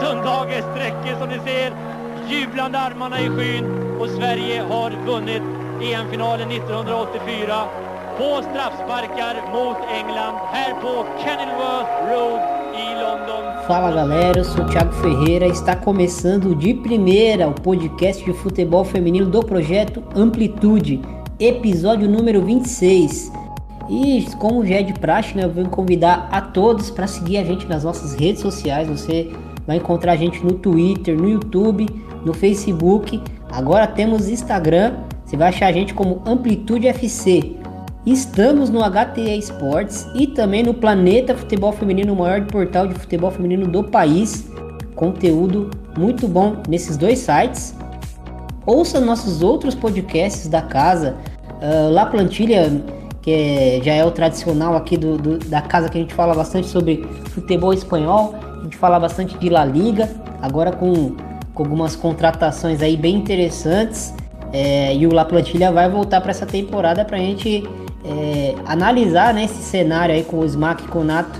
Sundhage sträcker som ni ser jublande armarna i skyn och Sverige har vunnit EM-finalen 1984 på straffsparkar mot England här på Kenilworth Road i London. Fala galera, eu sou o Thiago Ferreira está começando de primeira o podcast de futebol feminino do projeto Amplitude, episódio número 26. E como já é de praxe, né, eu venho convidar a todos para seguir a gente nas nossas redes sociais. Você vai encontrar a gente no Twitter, no YouTube, no Facebook. Agora temos Instagram. Você vai achar a gente como Amplitude FC. Estamos no HTE Esportes e também no Planeta Futebol Feminino, o maior portal de futebol feminino do país. Conteúdo muito bom nesses dois sites. Ouça nossos outros podcasts da casa. Uh, La Plantilha que é, já é o tradicional aqui do, do, da casa que a gente fala bastante sobre futebol espanhol, gente fala bastante de La Liga, agora com, com algumas contratações aí bem interessantes. É, e o La Plantilha vai voltar para essa temporada para a gente é, analisar né, esse cenário aí com o Smack e com o Nato,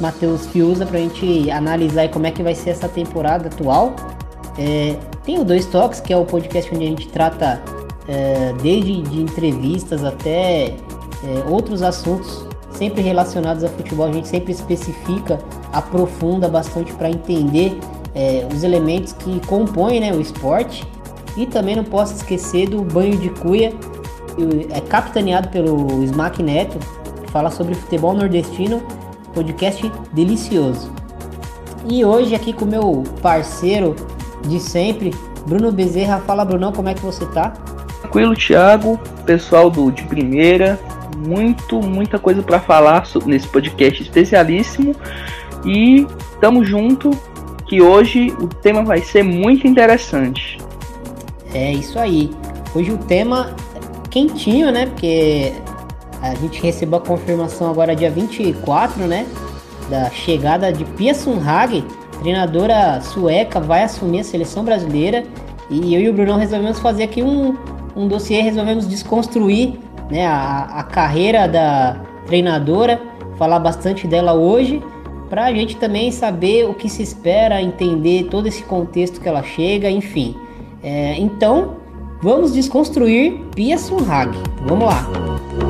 Matheus Fiuza, para a gente analisar como é que vai ser essa temporada atual. É, tem o Dois Toques, que é o podcast onde a gente trata é, desde de entrevistas até é, outros assuntos sempre relacionados a futebol, a gente sempre especifica, aprofunda bastante para entender é, os elementos que compõem né, o esporte. E também não posso esquecer do Banho de Cuia, é capitaneado pelo Smack Neto, que fala sobre futebol nordestino, podcast delicioso. E hoje aqui com meu parceiro de sempre, Bruno Bezerra. Fala Brunão, como é que você tá? Tranquilo, Thiago, pessoal do de primeira, muito, muita coisa para falar nesse podcast especialíssimo. E tamo junto, que hoje o tema vai ser muito interessante. É isso aí. Hoje o tema quentinho, né? Porque a gente recebeu a confirmação agora dia 24, né? Da chegada de Pia Sundhage, treinadora sueca, vai assumir a seleção brasileira. E eu e o Brunão resolvemos fazer aqui um, um dossiê, resolvemos desconstruir né, a, a carreira da treinadora, falar bastante dela hoje, para a gente também saber o que se espera, entender todo esse contexto que ela chega, enfim. É, então, vamos desconstruir Pia Sunhag. Vamos lá.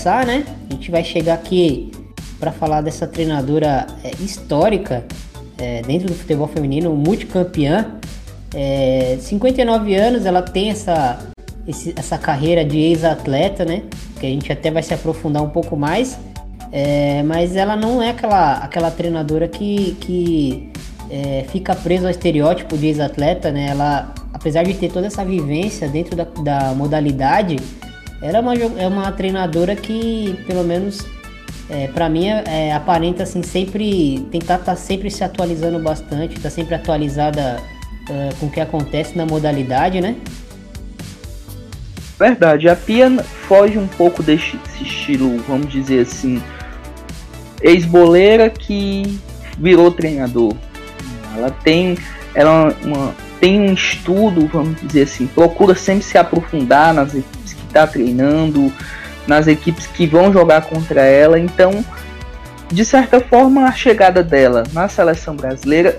Começar, né? A gente vai chegar aqui para falar dessa treinadora é, histórica é, dentro do futebol feminino, multicampeã. É, 59 anos, ela tem essa, esse, essa carreira de ex-atleta, né? Que a gente até vai se aprofundar um pouco mais. É, mas ela não é aquela, aquela treinadora que, que é, fica presa ao estereótipo de ex-atleta, né? Ela, apesar de ter toda essa vivência dentro da, da modalidade, ela é uma, é uma treinadora que, pelo menos, é, para mim, é, é, aparenta assim, sempre tentar estar tá sempre se atualizando bastante, tá sempre atualizada uh, com o que acontece na modalidade, né? Verdade, a Pia foge um pouco desse estilo, vamos dizer assim, ex-boleira que virou treinador. Ela tem, ela é uma, tem um estudo, vamos dizer assim, procura sempre se aprofundar nas está treinando, nas equipes que vão jogar contra ela. Então, de certa forma, a chegada dela na seleção brasileira,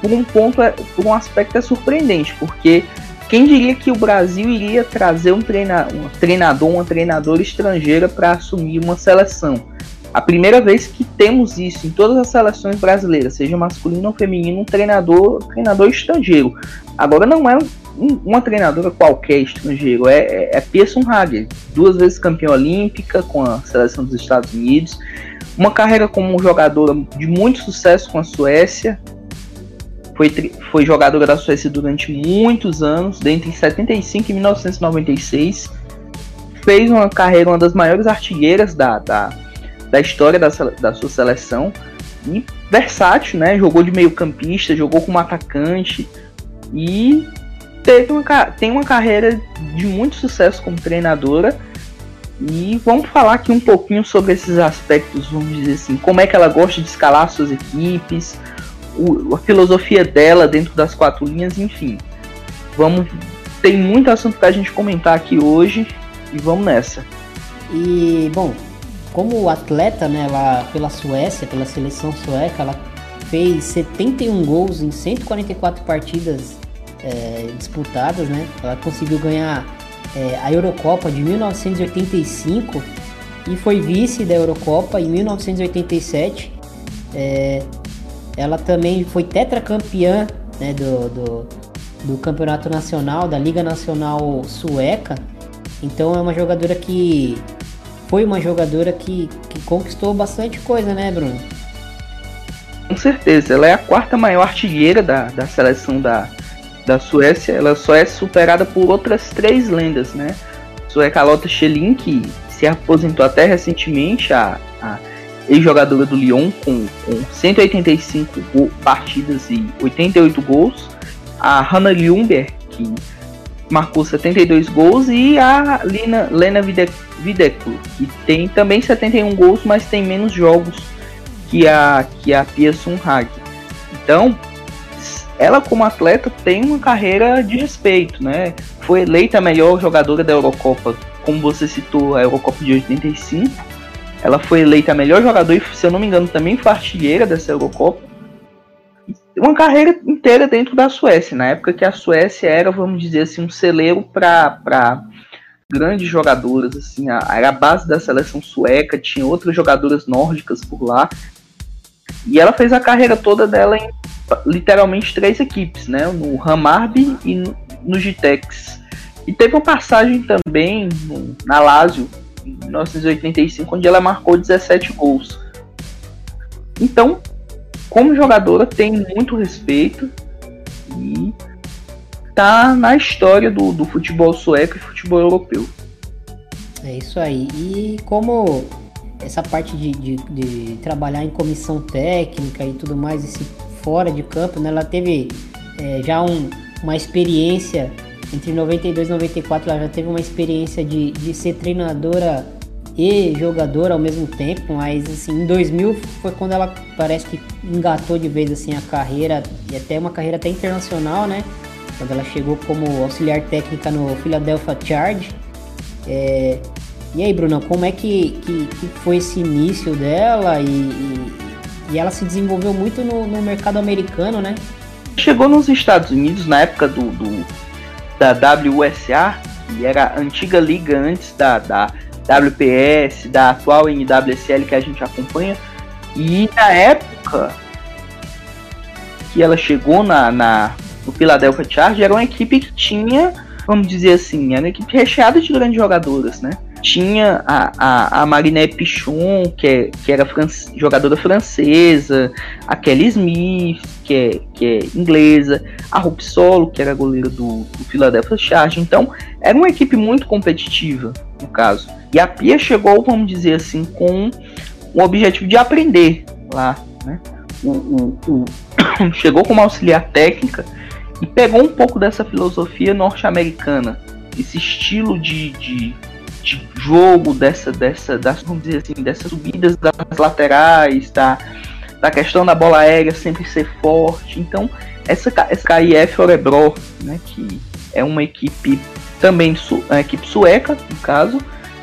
por um ponto, é, por um aspecto é surpreendente, porque quem diria que o Brasil iria trazer um, treina, um treinador, uma treinadora estrangeira para assumir uma seleção? A primeira vez que temos isso em todas as seleções brasileiras, seja masculino ou feminino, um treinador, um treinador estrangeiro. Agora não é uma treinadora qualquer estrangeiro, é, é, é Pearson Hager, duas vezes campeã olímpica com a seleção dos Estados Unidos, uma carreira como jogadora de muito sucesso com a Suécia, foi, foi jogadora da Suécia durante muitos anos, dentre 75 e 1996. Fez uma carreira, uma das maiores artilheiras da, da, da história da, da sua seleção. E versátil, né? Jogou de meio campista, jogou como atacante. E teve uma, tem uma carreira de muito sucesso como treinadora. E vamos falar aqui um pouquinho sobre esses aspectos, vamos dizer assim, como é que ela gosta de escalar suas equipes, o, a filosofia dela dentro das quatro linhas, enfim. Vamos. Tem muito assunto pra gente comentar aqui hoje e vamos nessa. E bom, como atleta, né, ela, pela Suécia, pela seleção sueca, ela fez 71 gols em 144 partidas é, disputadas, né? Ela conseguiu ganhar é, a Eurocopa de 1985 e foi vice da Eurocopa em 1987. É, ela também foi tetracampeã né, do, do, do, Campeonato Nacional, da Liga Nacional Sueca. Então é uma jogadora que. Foi uma jogadora que, que conquistou bastante coisa, né, Bruno? Com certeza, ela é a quarta maior artilheira da, da seleção da, da Suécia. Ela só é superada por outras três lendas, né? Sueca Lotta Schelin, que se aposentou até recentemente, a, a ex-jogadora do Lyon, com, com 185 partidas e 88 gols. A Hannah Ljungberg, que marcou 72 gols. E a Lina, Lena Videklo, que tem também 71 gols, mas tem menos jogos que a, que a Pia Sunhag. Então, ela como atleta tem uma carreira de respeito, né? Foi eleita a melhor jogadora da Eurocopa, como você citou, a Eurocopa de 85 ela foi eleita a melhor jogadora e, se eu não me engano, também foi artilheira dessa Eurocopa. Uma carreira inteira dentro da Suécia, na época que a Suécia era, vamos dizer assim, um celeiro para grandes jogadoras. Assim, a, era a base da seleção sueca, tinha outras jogadoras nórdicas por lá. E ela fez a carreira toda dela em literalmente três equipes, né? No Hamarby e no, no Gitex. E teve uma passagem também no, na Lazio, em 1985, onde ela marcou 17 gols. Então, como jogadora, tem muito respeito e tá na história do, do futebol sueco e futebol europeu. É isso aí. E como essa parte de, de, de, trabalhar em comissão técnica e tudo mais, esse fora de campo, né, ela teve é, já um, uma experiência entre 92 e 94 ela já teve uma experiência de, de ser treinadora e jogadora ao mesmo tempo, mas assim, em 2000 foi quando ela parece que engatou de vez assim a carreira e até uma carreira até internacional, né? Quando ela chegou como auxiliar técnica no Philadelphia Charge. É... E aí, Bruno, como é que, que, que foi esse início dela e, e, e ela se desenvolveu muito no, no mercado americano, né? Chegou nos Estados Unidos na época do, do da WSA, que era a antiga liga antes da, da WPS, da atual NWSL que a gente acompanha. E na época que ela chegou na, na, no Philadelphia Charge, era uma equipe que tinha, vamos dizer assim, era uma equipe recheada de grandes jogadoras, né? Tinha a, a, a Pichon, que, é, que era jogadora francesa, a Kelly Smith, que é, que é inglesa, a Rup Solo, que era goleira do, do Philadelphia Charge. Então, era uma equipe muito competitiva, no caso. E a Pia chegou, vamos dizer assim, com o objetivo de aprender lá, né? O, o, o chegou como auxiliar técnica e pegou um pouco dessa filosofia norte-americana, esse estilo de, de de jogo, dessa, dessa, das, vamos dizer assim, dessas subidas das laterais, da, da questão da bola aérea sempre ser forte. Então, essa, essa KIF Orebro, né, que é uma equipe também, uma equipe sueca, no caso,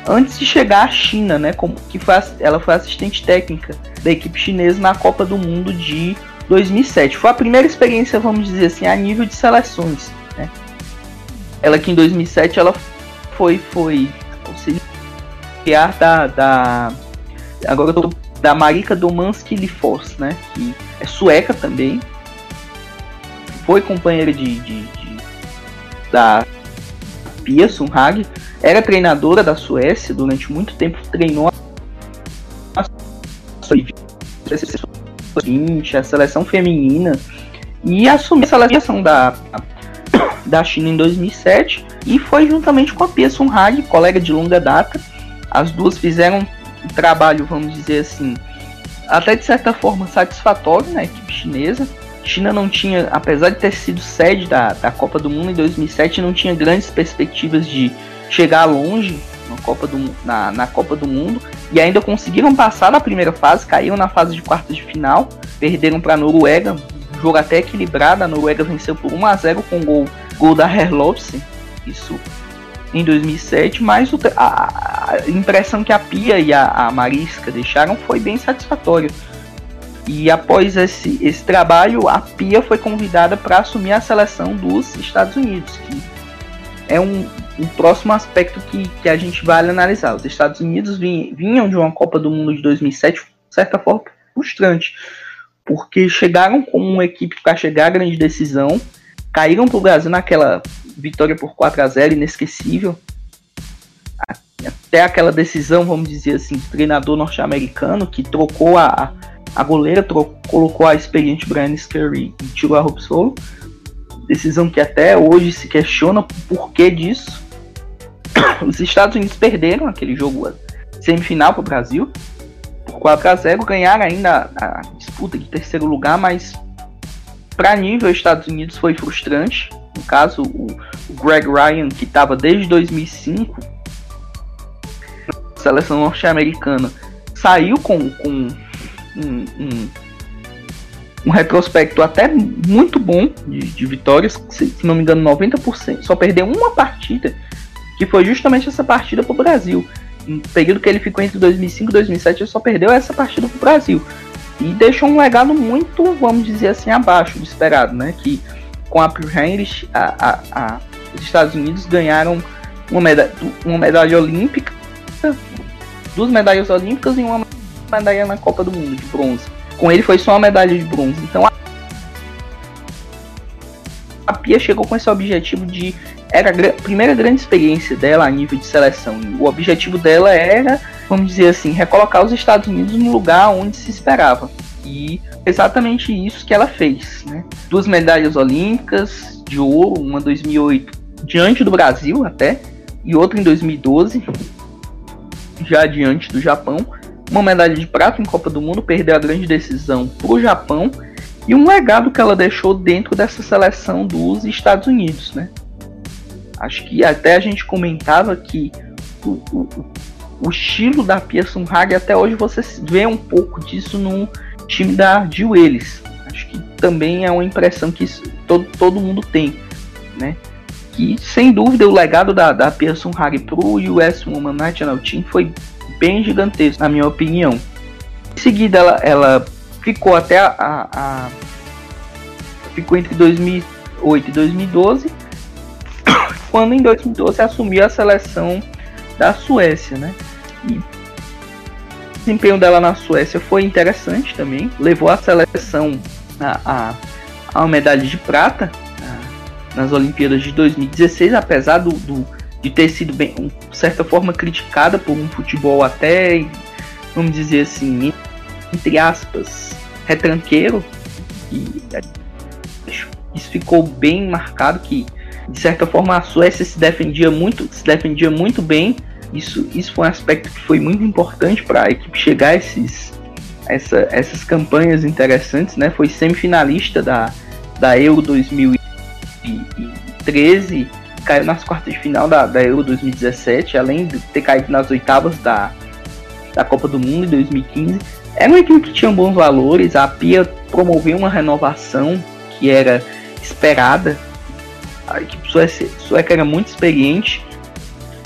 antes de chegar à China, né, como que faz, ela foi assistente técnica da equipe chinesa na Copa do Mundo de 2007. Foi a primeira experiência, vamos dizer assim, a nível de seleções. Né? Ela que em 2007 ela foi foi auxiliar da, da agora tô, da Marika Domansky Lifos, né? Que é sueca também. Foi companheira de, de, de da Pia Sunhag. Era treinadora da Suécia durante muito tempo. Treinou a a seleção feminina. e assumiu a seleção da, da China em 2007 e foi juntamente com a Pia Sunhag, colega de longa data. As duas fizeram um trabalho, vamos dizer assim, até de certa forma satisfatório na equipe chinesa. China não tinha, apesar de ter sido sede da, da Copa do Mundo em 2007, não tinha grandes perspectivas de chegar longe na Copa do, na, na Copa do Mundo e ainda conseguiram passar da primeira fase, caíram na fase de quartas de final, perderam para a Noruega, jogo até equilibrado, a Noruega venceu por 1 a 0 com gol, gol da Herlofsen, isso em 2007, mas o, a, a, impressão que a Pia e a, a Marisca deixaram foi bem satisfatória. E após esse, esse trabalho, a Pia foi convidada para assumir a seleção dos Estados Unidos, que é um, um próximo aspecto que, que a gente vai analisar. Os Estados Unidos vinham de uma Copa do Mundo de 2007, de certa forma, frustrante, porque chegaram com uma equipe para chegar à grande decisão, caíram para o Brasil naquela vitória por 4 a 0 inesquecível. Até aquela decisão, vamos dizer assim, do treinador norte-americano que trocou a, a goleira, trocou, colocou a experiente Brian Scurry e tirou a roupa solo. Decisão que até hoje se questiona o porquê disso. Os Estados Unidos perderam aquele jogo semifinal para o Brasil por 4 a 0 ganharam ainda a disputa de terceiro lugar, mas para nível Estados Unidos foi frustrante. No caso, o, Greg Ryan, que estava desde 2005 na seleção norte-americana, saiu com, com um, um, um, retrospecto até muito bom de, de vitórias, se, se, não me engano, 90%. Só perdeu uma partida, que foi justamente essa partida para o Brasil. No período que ele ficou entre 2005 e 2007, ele só perdeu essa partida para o Brasil. E deixou um legado muito, vamos dizer assim, abaixo do esperado, né? Que com a Heinrich, a, a, a, os Estados Unidos ganharam uma medalha, uma medalha olímpica, duas medalhas olímpicas e uma medalha na Copa do Mundo de bronze. Com ele foi só uma medalha de bronze. Então a, a Pia chegou com esse objetivo de era a primeira grande experiência dela a nível de seleção. O objetivo dela era, vamos dizer assim, recolocar os Estados Unidos no lugar onde se esperava. E exatamente isso que ela fez. Né? Duas medalhas olímpicas de ouro, uma em 2008 diante do Brasil até, e outra em 2012, já diante do Japão. Uma medalha de prata em Copa do Mundo, perdeu a grande decisão para o Japão. E um legado que ela deixou dentro dessa seleção dos Estados Unidos, né? Acho que até a gente comentava que o, o, o estilo da Pearson Hag até hoje você vê um pouco disso no, time da Jill Ellis. Acho que também é uma impressão que todo, todo mundo tem, né? Que sem dúvida o legado da, da Pearson Harry pro US Woman National Team foi bem gigantesco, na minha opinião. Em seguida, ela, ela ficou até a, a, a ficou entre 2008 e 2012, quando em 2012 assumiu a seleção da Suécia, né? E desempenho dela na Suécia foi interessante também. Levou a seleção a, a, a medalha de prata a, nas Olimpíadas de 2016, apesar do, do, de ter sido, bem, de certa forma, criticada por um futebol até, vamos dizer assim, entre aspas, retranqueiro. E isso ficou bem marcado que, de certa forma, a Suécia se defendia muito, se defendia muito bem isso, isso foi um aspecto que foi muito importante para a equipe chegar a esses, essa, essas campanhas interessantes, né? Foi semifinalista da, da Euro 2013, caiu nas quartas de final da, da Euro 2017, além de ter caído nas oitavas da, da Copa do Mundo em 2015. Era uma equipe que tinha bons valores, a Pia promoveu uma renovação que era esperada. A equipe sueca, era muito experiente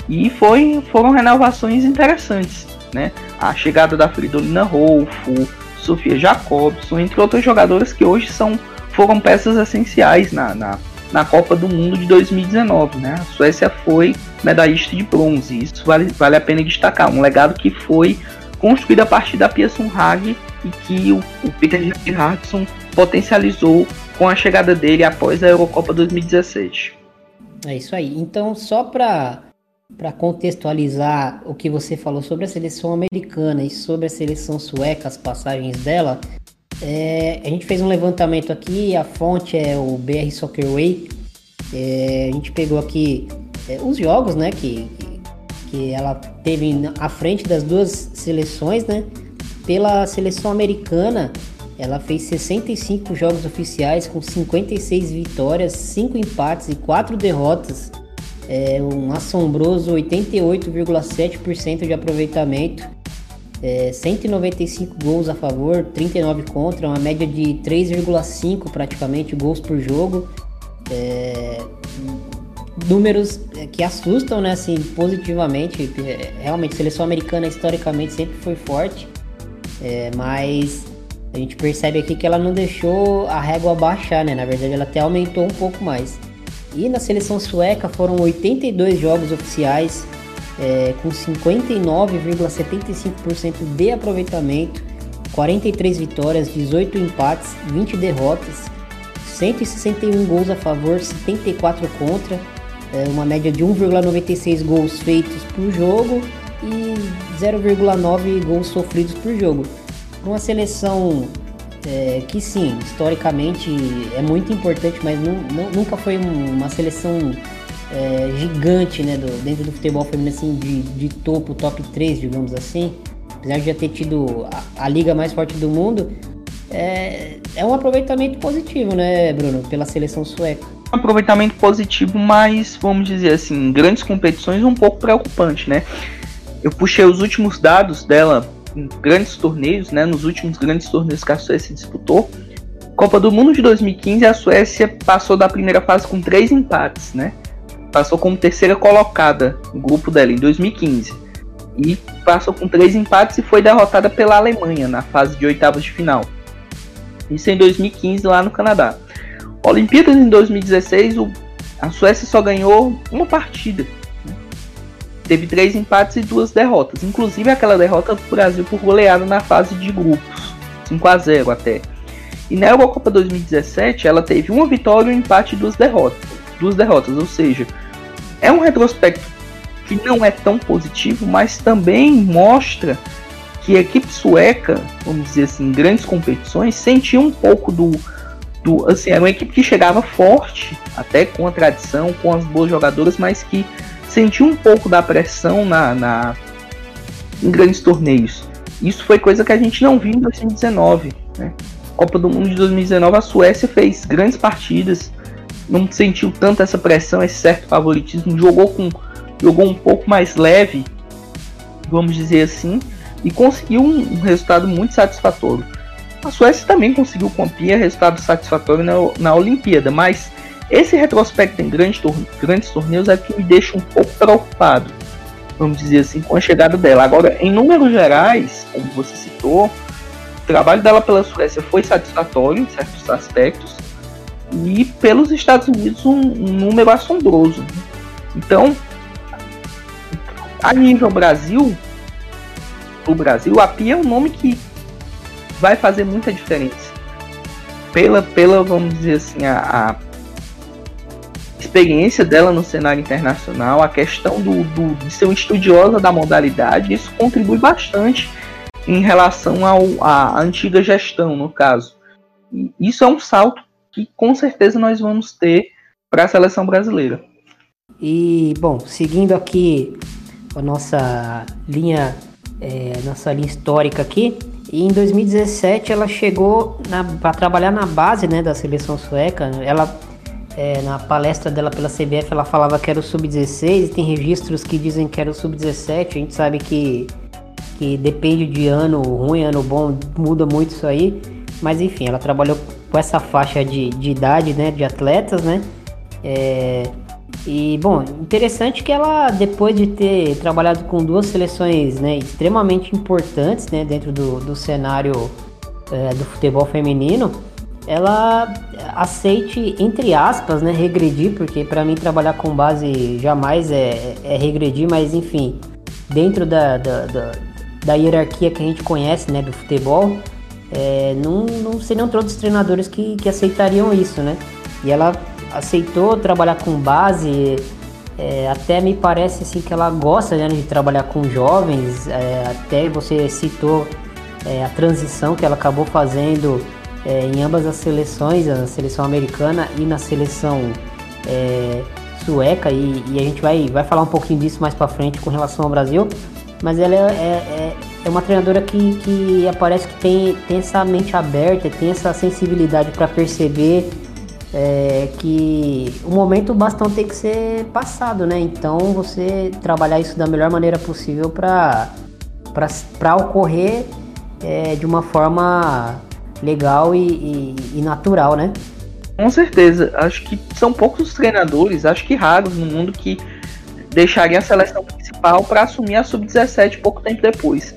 e foi, foram renovações interessantes, né? A chegada da Fridolina Rolfo, Sofia Jacobson, entre outros jogadores que hoje são, foram peças essenciais na, na, na Copa do Mundo de 2019, né? A Suécia foi medalhista de bronze, isso vale, vale a pena destacar, um legado que foi construído a partir da Pearson Hag e que o, o Peter Gerhardson potencializou com a chegada dele após a Eurocopa 2017. É isso aí. Então, só para para contextualizar o que você falou sobre a seleção americana e sobre a seleção sueca, as passagens dela, É, a gente fez um levantamento aqui, a fonte é o BR Soccer Way. É, a gente pegou aqui é, os jogos, né, que, que ela teve à frente das duas seleções, né? Pela seleção americana, ela fez 65 jogos oficiais com 56 vitórias, 5 empates e 4 derrotas. É um assombroso 88,7% de aproveitamento. É, 195 gols a favor, 39 contra, uma média de 3,5 praticamente gols por jogo. É, números que assustam, né, assim, positivamente. Realmente, a seleção americana historicamente sempre foi forte, é, mas a gente percebe aqui que ela não deixou a régua baixar, né? Na verdade, ela até aumentou um pouco mais. E na seleção sueca foram 82 jogos oficiais, é, com 59,75% de aproveitamento, 43 vitórias, 18 empates, 20 derrotas, 161 gols a favor, 74 contra, é, uma média de 1,96 gols feitos por jogo e 0,9 gols sofridos por jogo. Uma seleção é, que sim, historicamente é muito importante, mas nu, nu, nunca foi uma seleção é, gigante né, do, dentro do futebol feminino assim, de, de topo, top 3, digamos assim. Apesar de já ter tido a, a liga mais forte do mundo, é, é um aproveitamento positivo, né, Bruno, pela seleção sueca. Um aproveitamento positivo, mas vamos dizer assim, grandes competições um pouco preocupante, né? Eu puxei os últimos dados dela grandes torneios, né? Nos últimos grandes torneios que a Suécia disputou. Copa do Mundo de 2015, a Suécia passou da primeira fase com três empates, né? Passou como terceira colocada no grupo dela em 2015. E passou com três empates e foi derrotada pela Alemanha na fase de oitavas de final. Isso em 2015 lá no Canadá. Olimpíadas em 2016, o, a Suécia só ganhou uma partida. Teve três empates e duas derrotas. Inclusive aquela derrota do Brasil por goleada na fase de grupos. 5 a 0 até. E na Eurocopa 2017 ela teve uma vitória, um empate e duas derrotas. Duas derrotas, ou seja, é um retrospecto que não é tão positivo, mas também mostra que a equipe sueca, vamos dizer assim, em grandes competições, sentia um pouco do, do. Assim, era uma equipe que chegava forte, até com a tradição, com as boas jogadoras, mas que sentiu um pouco da pressão na, na em grandes torneios. Isso foi coisa que a gente não viu em 2019. Né? Copa do Mundo de 2019, a Suécia fez grandes partidas, não sentiu tanto essa pressão, esse certo favoritismo, jogou com jogou um pouco mais leve, vamos dizer assim, e conseguiu um, resultado muito satisfatório. A Suécia também conseguiu cumprir resultado satisfatório na, na Olimpíada, mas esse retrospecto em grandes, torne grandes torneios é que me deixa um pouco preocupado, vamos dizer assim, com a chegada dela. Agora, em números gerais, como você citou, o trabalho dela pela Suécia foi satisfatório em certos aspectos, e pelos Estados Unidos um, um número assombroso. Então, a nível Brasil, o Brasil, a Pia é um nome que vai fazer muita diferença. Pela, pela vamos dizer assim, a experiência dela no cenário internacional, a questão do, do, de ser uma estudiosa da modalidade, isso contribui bastante em relação ao, à antiga gestão, no caso. E isso é um salto que com certeza nós vamos ter para a seleção brasileira. E, bom, seguindo aqui a nossa linha é, nossa linha histórica aqui. E em 2017 ela chegou para trabalhar na base né, da seleção sueca. Ela é, na palestra dela pela CBF ela falava que era o sub-16 e tem registros que dizem que era o sub-17. A gente sabe que, que depende de ano ruim, ano bom, muda muito isso aí. Mas enfim, ela trabalhou com essa faixa de, de idade né, de atletas, né? É, e, bom, interessante que ela, depois de ter trabalhado com duas seleções né, extremamente importantes né, dentro do, do cenário é, do futebol feminino, ela aceite, entre aspas, né, regredir, porque para mim trabalhar com base jamais é, é regredir, mas enfim, dentro da, da, da, da, hierarquia que a gente conhece né, do futebol, é, não, não seriam todos os treinadores que, que aceitariam isso, né? E ela aceitou trabalhar com base. É, até me parece assim que ela gosta né, de trabalhar com jovens. É, até você citou é, a transição que ela acabou fazendo é, em ambas as seleções, na seleção americana e na seleção é, sueca, e, e, a gente vai, vai falar um pouquinho disso mais para frente com relação ao Brasil, mas ela é, é, é, uma treinadora que, que aparece que tem, tem essa mente aberta, tem essa sensibilidade para perceber é, que o momento bastão tem que ser passado, né? Então você trabalhar isso da melhor maneira possível para ocorrer é, de uma forma legal e, e, e, natural, né? Com certeza. Acho que são poucos treinadores, acho que raros no mundo que deixariam a seleção principal para assumir a sub-17 pouco tempo depois.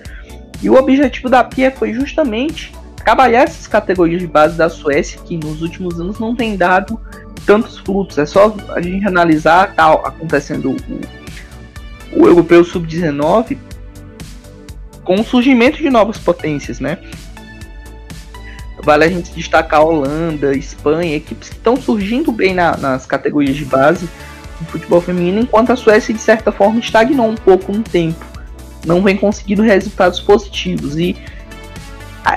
E o objetivo da Pia foi justamente trabalhar essas categorias de base da Suécia que nos últimos anos não tem dado tantos frutos. É só a gente analisar tal acontecendo o, o europeu sub-19 com o surgimento de novas potências, né? Vale a gente destacar a Holanda, Espanha, equipes que estão surgindo bem na, nas categorias de base do futebol feminino, enquanto a Suécia, de certa forma, estagnou um pouco no tempo. Não vem conseguindo resultados positivos. E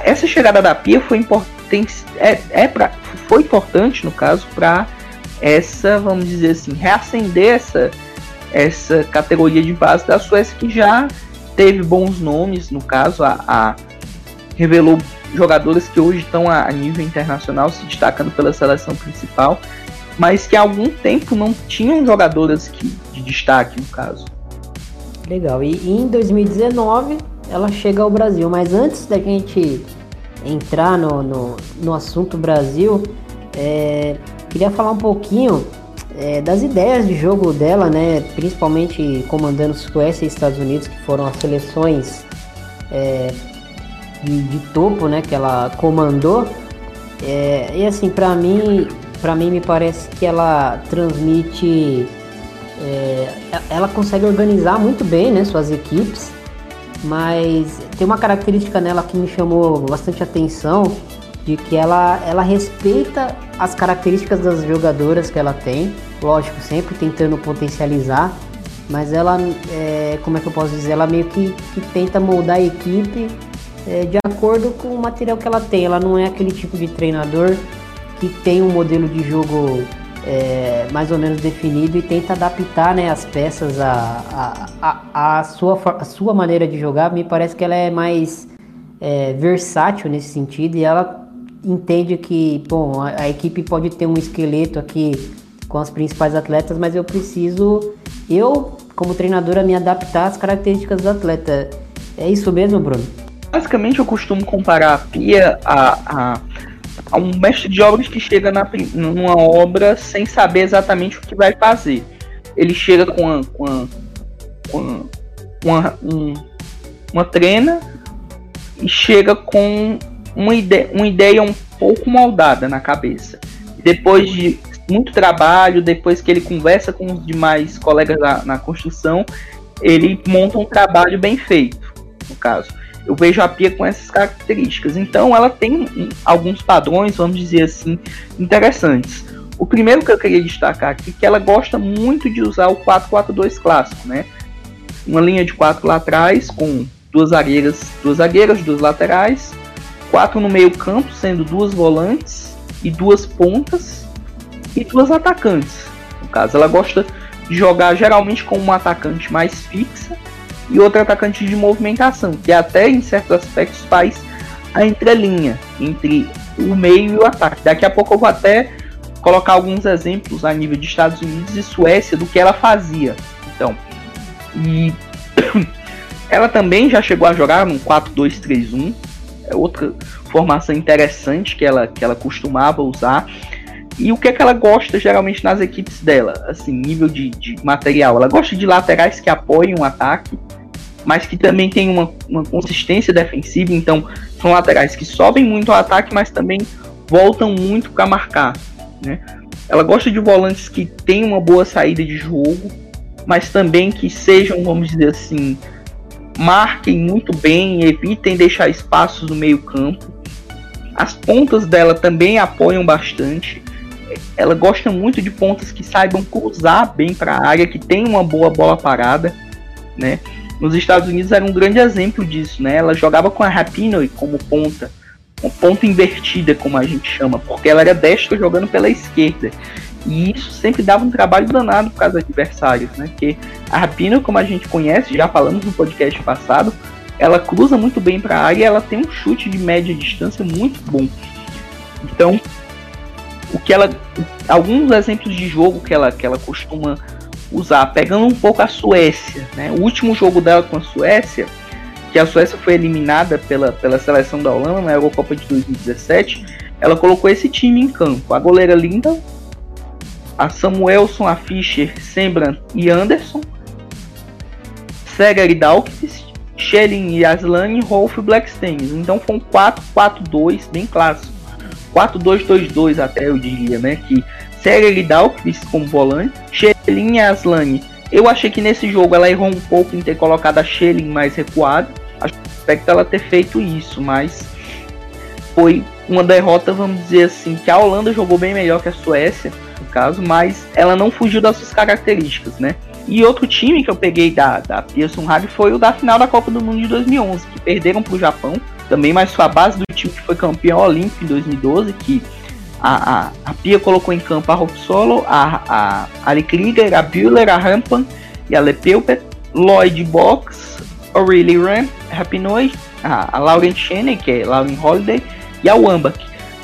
essa chegada da Pia foi importante, é, é pra, foi importante, no caso, para essa, vamos dizer assim, reacender essa, essa categoria de base da Suécia que já teve bons nomes, no caso, a, a revelou jogadores que hoje estão a, nível internacional se destacando pela seleção principal, mas que há algum tempo não tinham jogadoras que, de destaque, no caso. Legal, e, e em 2019 ela chega ao Brasil, mas antes da gente entrar no, no, no assunto Brasil, é, queria falar um pouquinho é, das ideias de jogo dela, né? Principalmente comandando Suécia e Estados Unidos, que foram as seleções é, de, de, topo, né? Que ela comandou. É, e assim, para mim, para mim me parece que ela transmite, é, ela consegue organizar muito bem, né? Suas equipes. Mas tem uma característica nela que me chamou bastante atenção de que ela, ela respeita as características das jogadoras que ela tem, lógico, sempre tentando potencializar, mas ela, é, como é que eu posso dizer, ela meio que, que tenta moldar a equipe é, de acordo com o material que ela tem. Ela não é aquele tipo de treinador que tem um modelo de jogo é, mais ou menos definido e tenta adaptar né, as peças à, a a a sua, a sua maneira de jogar. Me parece que ela é mais é, versátil nesse sentido e ela entende que, bom, a, a, equipe pode ter um esqueleto aqui com as principais atletas, mas eu preciso, eu, como treinadora, me adaptar às características do atleta. É isso mesmo, Bruno? Basicamente, eu costumo comparar a Pia a, a, a um mestre de obras que chega na, numa obra sem saber exatamente o que vai fazer. Ele chega com uma, com uma, com uma, um, uma trena e chega com uma ideia, uma ideia um pouco moldada na cabeça. Depois de muito trabalho, depois que ele conversa com os demais colegas na, na construção, ele monta um trabalho bem feito, no caso. Eu vejo a Pia com essas características. Então ela tem alguns padrões, vamos dizer assim, interessantes. O primeiro que eu queria destacar aqui é que ela gosta muito de usar o 4-4-2 clássico, né? Uma linha de quatro lá atrás com duas zagueiras, duas zagueiras, duas laterais, quatro no meio campo, sendo duas volantes e duas pontas e duas atacantes. No caso, ela gosta de jogar geralmente com uma atacante mais fixa e outra atacante de movimentação, que até em certos aspectos faz a entrelinha entre o meio e o ataque. Daqui a pouco eu vou até colocar alguns exemplos a nível de Estados Unidos e Suécia do que ela fazia. Então, e ela também já chegou a jogar num 4-2-3-1, é outra formação interessante que ela, que ela costumava usar. E o que é que ela gosta geralmente nas equipes dela? Assim, nível de, de material. Ela gosta de laterais que apoiam o ataque, mas que também tem uma, uma consistência defensiva. Então, são laterais que sobem muito ao ataque, mas também voltam muito para marcar. Né? Ela gosta de volantes que têm uma boa saída de jogo, mas também que sejam, vamos dizer assim, marquem muito bem, evitem deixar espaços no meio campo. As pontas dela também apoiam bastante. Ela gosta muito de pontas que saibam cruzar bem para a área, que tem uma boa bola parada, né? nos Estados Unidos era um grande exemplo disso, né? Ela jogava com a Rapinoe como ponta, uma ponta invertida, como a gente chama, porque ela era destra jogando pela esquerda. E isso sempre dava um trabalho danado para os adversários, né? Porque a Rapinoe, como a gente conhece, já falamos no podcast passado, ela cruza muito bem para a área ela tem um chute de média distância muito bom. Então, o que ela alguns exemplos de jogo que ela que ela costuma usar, pegando um pouco a Suécia, né? O último jogo dela com a Suécia, que a Suécia foi eliminada pela, pela seleção da Holanda na Eurocopa de 2017, ela colocou esse time em campo. A goleira Linda, a Samuelson, a Fischer, Sembran e Anderson, Seger e Dalkvist, Schelling e Aslan e Rolf Blackstein. Então foi um 4-4-2 bem clássico. 4-2-2-2 até eu diria, né? Que Seger e Dalkvist como volante, Schelling e Aslan. Eu achei que nesse jogo ela errou um pouco em ter colocado a Schelling mais recuado. Aspecto ela ter feito isso, mas foi uma derrota, vamos dizer assim, que a Holanda jogou bem melhor que a Suécia, no caso, mas ela não fugiu das suas características, né? E outro time que eu peguei da, da Pearson Hard foi o da final da Copa do Mundo de 2011, que perderam para o Japão. Também, mas foi a base do time que foi campeão olímpico em 2012, que a, a, a Pia colocou em campo a Rock Solo, a, a Ali Krieger, a Bühler, a Rampan e a Lepeuper, Lloyd Box, Aurelie Ram, Rapinoe, a, a Lauren Cheney, que é Lauren Holiday, e a Wambach.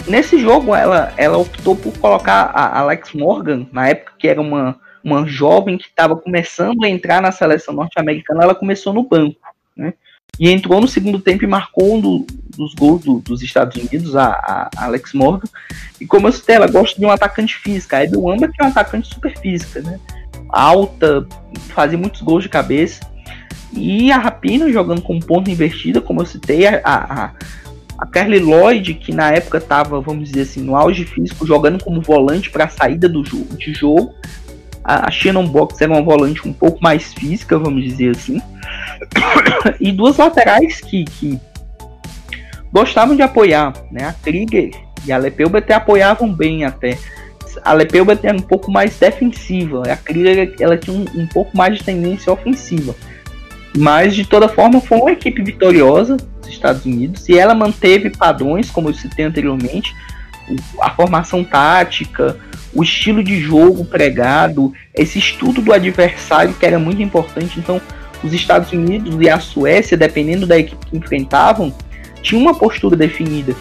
Nesse jogo, ela, ela optou por colocar a Alex Morgan, na época que era uma uma jovem que estava começando a entrar na seleção norte-americana, ela começou no banco, né? E entrou no segundo tempo e marcou um do, dos gols do, dos Estados Unidos, a, a, Alex Morgan. E como eu citei, ela gosta de um atacante física. A Edu Amba, que é um atacante super física, né? Alta, fazia muitos gols de cabeça. E a Rapino jogando com ponta invertida, como eu citei, a, a, a Carly Lloyd, que na época estava, vamos dizer assim, no auge físico, jogando como volante para a saída do de jogo. A, Shannon Box era uma volante um pouco mais física, vamos dizer assim. e duas laterais que, que gostavam de apoiar, né? A Krieger e a Lepelbet apoiavam bem até. A Lepelbet era um pouco mais defensiva, a Krieger ela tinha um, um pouco mais de tendência ofensiva. Mas de toda forma foi uma equipe vitoriosa dos Estados Unidos e ela manteve padrões, como eu citei anteriormente, a formação tática, o estilo de jogo pregado, esse estudo do adversário que era muito importante. Então, os Estados Unidos e a Suécia, dependendo da equipe que enfrentavam, tinham uma postura definida.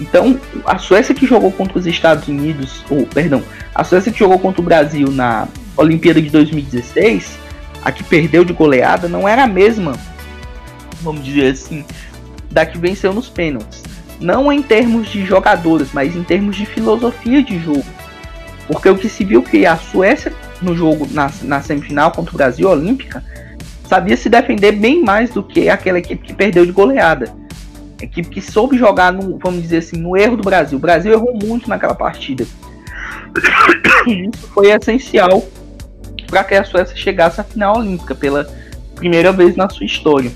Então, a Suécia que jogou contra os Estados Unidos, ou perdão, a Suécia que jogou contra o Brasil na Olimpíada de 2016, a que perdeu de goleada, não era a mesma, vamos dizer assim, da que venceu nos pênaltis. Não em termos de jogadores, mas em termos de filosofia de jogo. Porque o que se viu que a Suécia, no jogo, na, na semifinal contra o Brasil Olímpica, sabia se defender bem mais do que aquela equipe que perdeu de goleada. Equipe que soube jogar, no, vamos dizer assim, no erro do Brasil. O Brasil errou muito naquela partida. Isso foi essencial para que a Suécia chegasse à final olímpica pela primeira vez na sua história.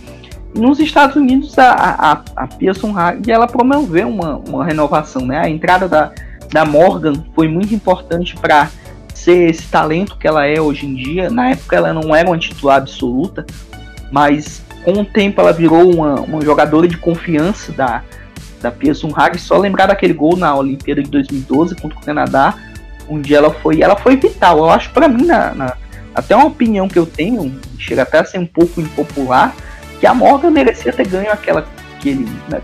Nos Estados Unidos, a, a, a Pearson Hag, ela promoveu uma, uma renovação, né? A entrada da, da Morgan foi muito importante para ser esse talento que ela é hoje em dia. Na época ela não era uma titular absoluta, mas com o tempo ela virou uma, uma jogadora de confiança da, da Pearson Hag. Só lembrar daquele gol na Olimpíada de 2012 contra o Canadá, onde ela foi, ela foi vital. Eu acho para mim, na, na, até uma opinião que eu tenho, chega até a ser um pouco impopular, que a Morgan merecia ter ganho aquela aquele, né,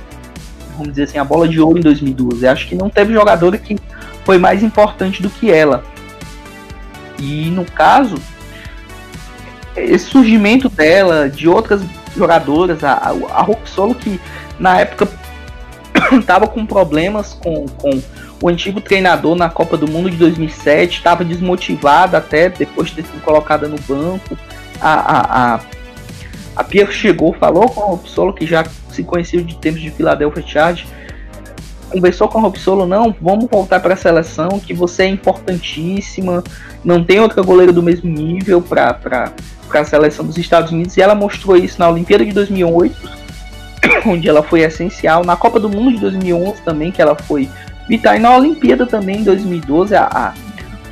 vamos dizer assim, a bola de ouro em 2012. Eu acho que não teve jogador que foi mais importante do que ela. E no caso, esse surgimento dela, de outras jogadoras, a, a Roxolo que na época estava com problemas com, com o antigo treinador na Copa do Mundo de 2007, estava desmotivada até depois de ter sido colocada no banco. A, a, a, a Pierre chegou, falou com a Roxolo que já se conheciam de tempos de Philadelphia Charge, conversou com a Robsolo, não, vamos voltar para a seleção, que você é importantíssima, não tem outra goleira do mesmo nível para a seleção dos Estados Unidos, e ela mostrou isso na Olimpíada de 2008, onde ela foi essencial, na Copa do Mundo de 2011 também, que ela foi vital, e na Olimpíada também em 2012, a, a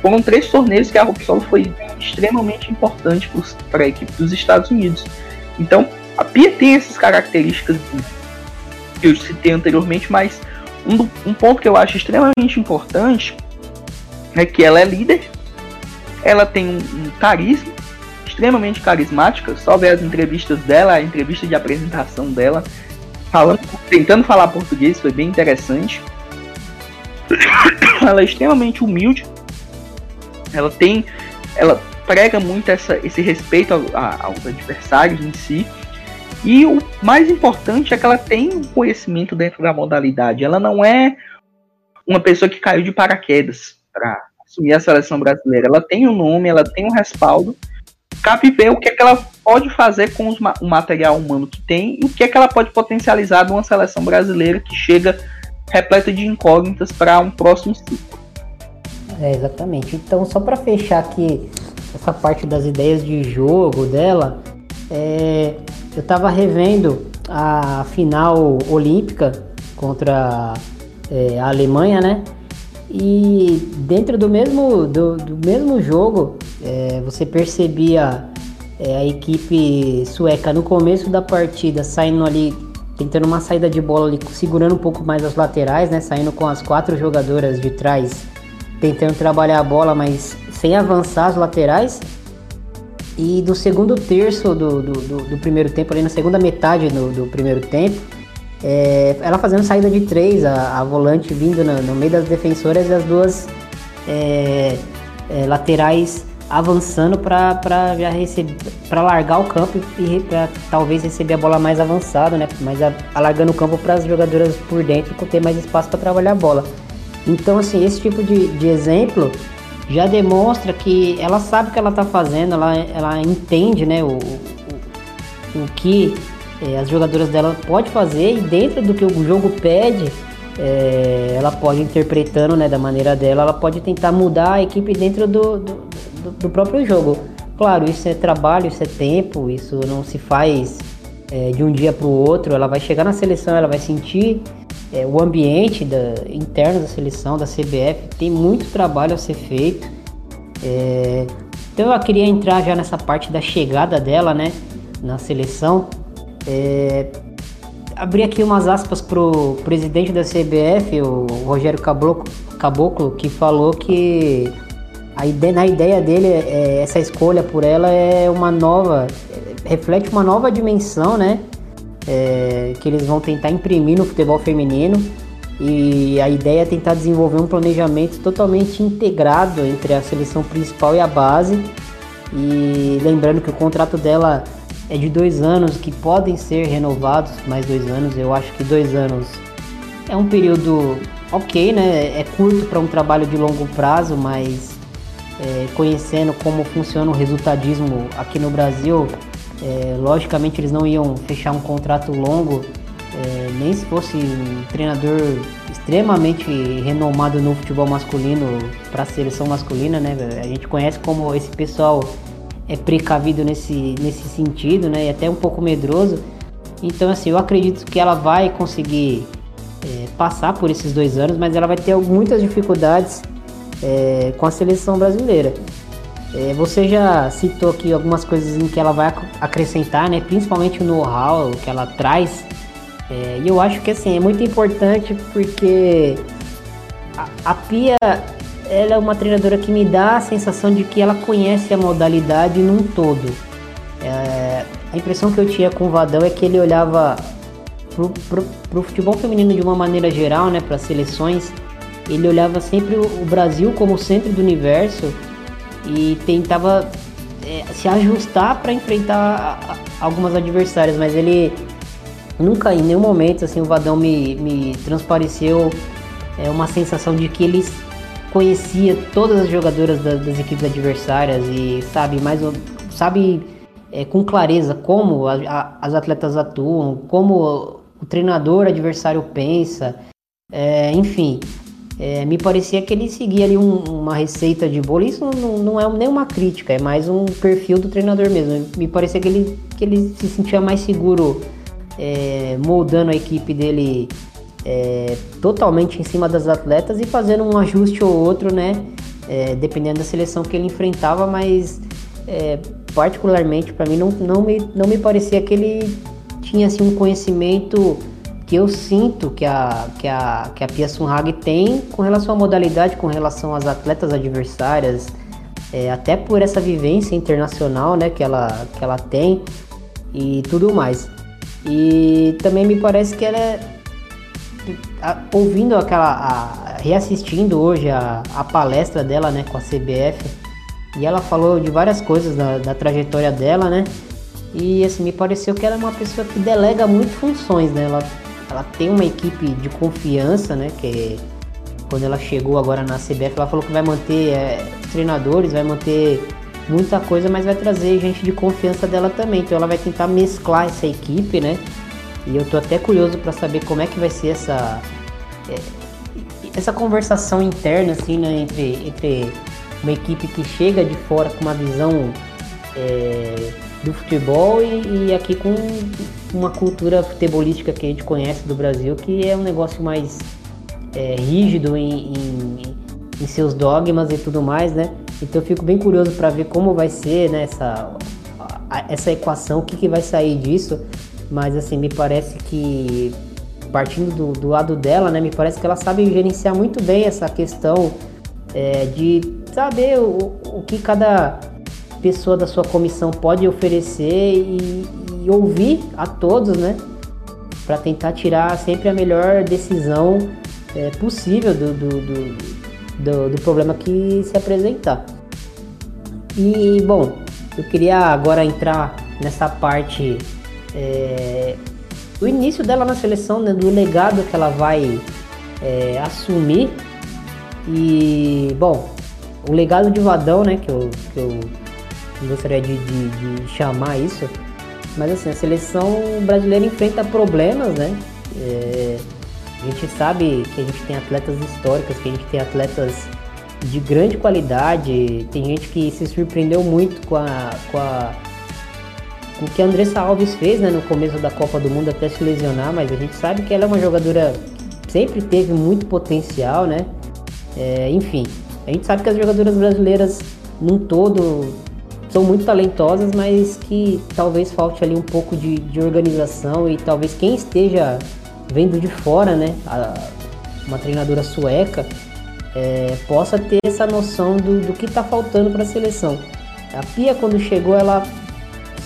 foram três torneios que a Robsolo foi extremamente importante para a equipe dos Estados Unidos. Então, a Pia tem essas características que eu citei anteriormente, mas um, um ponto que eu acho extremamente importante é que ela é líder, ela tem um, um carisma extremamente carismática, só ver as entrevistas dela, a entrevista de apresentação dela, falando, tentando falar português, foi bem interessante. ela é extremamente humilde, ela tem, ela prega muito essa, esse respeito aos adversários em si. E o mais importante é que ela tem um conhecimento dentro da modalidade. Ela não é uma pessoa que caiu de paraquedas para assumir a seleção brasileira. Ela tem um nome, ela tem um respaldo. Cabe ver o que, é que ela pode fazer com os, o material humano que tem e o que é que ela pode potencializar numa seleção brasileira que chega repleta de incógnitas para um próximo ciclo. É, exatamente. Então, só para fechar aqui essa parte das ideias de jogo dela, é, eu estava revendo a final olímpica contra é, a Alemanha, né? E dentro do mesmo, do, do mesmo jogo, é, você percebia é, a equipe sueca no começo da partida saindo ali, tentando uma saída de bola ali, segurando um pouco mais as laterais, né? Saindo com as quatro jogadoras de trás, tentando trabalhar a bola, mas sem avançar as laterais. E do segundo terço do, do, do, do primeiro tempo, ali na segunda metade do, do primeiro tempo, é, ela fazendo saída de três, a, a volante vindo no, no, meio das defensoras e as duas é, é, laterais avançando para para largar o campo e para talvez receber a bola mais avançada, né? Mais a, alargando o campo para as jogadoras por dentro ter mais espaço para trabalhar a bola. Então, assim, esse tipo de, de exemplo já demonstra que ela sabe o que ela está fazendo, ela, ela entende né, o, o, o que é, as jogadoras dela pode fazer e dentro do que o jogo pede, é, ela pode interpretando né, da maneira dela, ela pode tentar mudar a equipe dentro do, do, do, do próprio jogo. Claro, isso é trabalho, isso é tempo, isso não se faz é, de um dia para o outro. Ela vai chegar na seleção, ela vai sentir é, o ambiente da, interno da seleção, da CBF, tem muito trabalho a ser feito. É, então eu queria entrar já nessa parte da chegada dela, né, na seleção. É, abrir aqui umas aspas pro presidente da CBF, o Rogério Caboclo, Caboclo que falou que a ideia, na ideia dele, é, essa escolha por ela é uma nova, reflete uma nova dimensão, né? É, que eles vão tentar imprimir no futebol feminino e a ideia é tentar desenvolver um planejamento totalmente integrado entre a seleção principal e a base. E lembrando que o contrato dela é de dois anos, que podem ser renovados mais dois anos. Eu acho que dois anos é um período ok, né? É curto para um trabalho de longo prazo, mas é, conhecendo como funciona o resultadismo aqui no Brasil, é, logicamente eles não iam fechar um contrato longo, é, nem se fosse um treinador extremamente renomado no futebol masculino para a seleção masculina, né? A gente conhece como esse pessoal é precavido nesse, nesse sentido, né? E até um pouco medroso. Então, assim, eu acredito que ela vai conseguir é, passar por esses dois anos, mas ela vai ter muitas dificuldades é, com a seleção brasileira. É, você já citou aqui algumas coisas em que ela vai acrescentar, né? Principalmente o know-how que ela traz. É, e eu acho que assim é muito importante porque a, a Pia ela é uma treinadora que me dá a sensação de que ela conhece a modalidade num todo. É, a impressão que eu tinha com o Vadão é que ele olhava pro, pro futebol feminino de uma maneira geral, né, para seleções, ele olhava sempre o, o Brasil como centro do universo e tentava é, se ajustar para enfrentar algumas adversárias, mas ele nunca em nenhum momento assim o Vadão me, me transpareceu é, uma sensação de que ele conhecia todas as jogadoras das, das equipes adversárias e sabe mais sabe é, com clareza como a, a, as atletas atuam, como o treinador adversário pensa, é, enfim, é, me parecia que ele seguia ali um, uma receita de bolo. Isso não, não é nenhuma crítica, é mais um perfil do treinador mesmo. Me parecia que ele, que ele se sentia mais seguro é, moldando a equipe dele é, totalmente em cima das atletas e fazendo um ajuste ou outro, né? É, dependendo da seleção que ele enfrentava, mas é, particularmente para mim não, não, me, não me parecia que ele tinha assim um conhecimento que eu sinto que a, que a, que a Pia Sunhag tem com relação à modalidade, com relação às atletas adversárias, é, até por essa vivência internacional né, que, ela, que ela tem e tudo mais. E também me parece que ela é. A, ouvindo aquela. A, reassistindo hoje a, a palestra dela né, com a CBF, e ela falou de várias coisas da, da trajetória dela, né? E assim, me pareceu que ela é uma pessoa que delega muito funções, né? Ela ela tem uma equipe de confiança, né? Que quando ela chegou agora na CBF, ela falou que vai manter é, treinadores, vai manter muita coisa, mas vai trazer gente de confiança dela também. Então ela vai tentar mesclar essa equipe, né? E eu tô até curioso para saber como é que vai ser essa é, essa conversação interna assim, né, entre, entre uma equipe que chega de fora com uma visão é, do futebol e, e, aqui com uma cultura futebolística que a gente conhece do Brasil, que é um negócio mais é, rígido em, em, em, seus dogmas e tudo mais, né? Então eu fico bem curioso para ver como vai ser né, essa, essa equação, o que, que vai sair disso. Mas assim, me parece que partindo do, do lado dela, né, me parece que ela sabe gerenciar muito bem essa questão é, de saber o, o que cada pessoa da sua comissão pode oferecer e, e ouvir a todos, né? Para tentar tirar sempre a melhor decisão é, possível do, do, do, do, do problema que se apresentar. E bom, eu queria agora entrar nessa parte é, do início dela na seleção, né, do legado que ela vai é, assumir. E bom, o legado de Vadão, né, que eu, que eu gostaria de, de, de, chamar isso. Mas assim, a seleção brasileira enfrenta problemas, né? É, a gente sabe que a gente tem atletas históricas, que a gente tem atletas de grande qualidade. Tem gente que se surpreendeu muito com a, com a com o que a Andressa Alves fez né, no começo da Copa do Mundo até se lesionar, mas a gente sabe que ela é uma jogadora que sempre teve muito potencial, né? É, enfim, a gente sabe que as jogadoras brasileiras num todo são muito talentosas, mas que talvez falte ali um pouco de, de organização e talvez quem esteja vendo de fora, né, a, uma treinadora sueca, é, possa ter essa noção do, do que está faltando para a seleção. A Pia, quando chegou, ela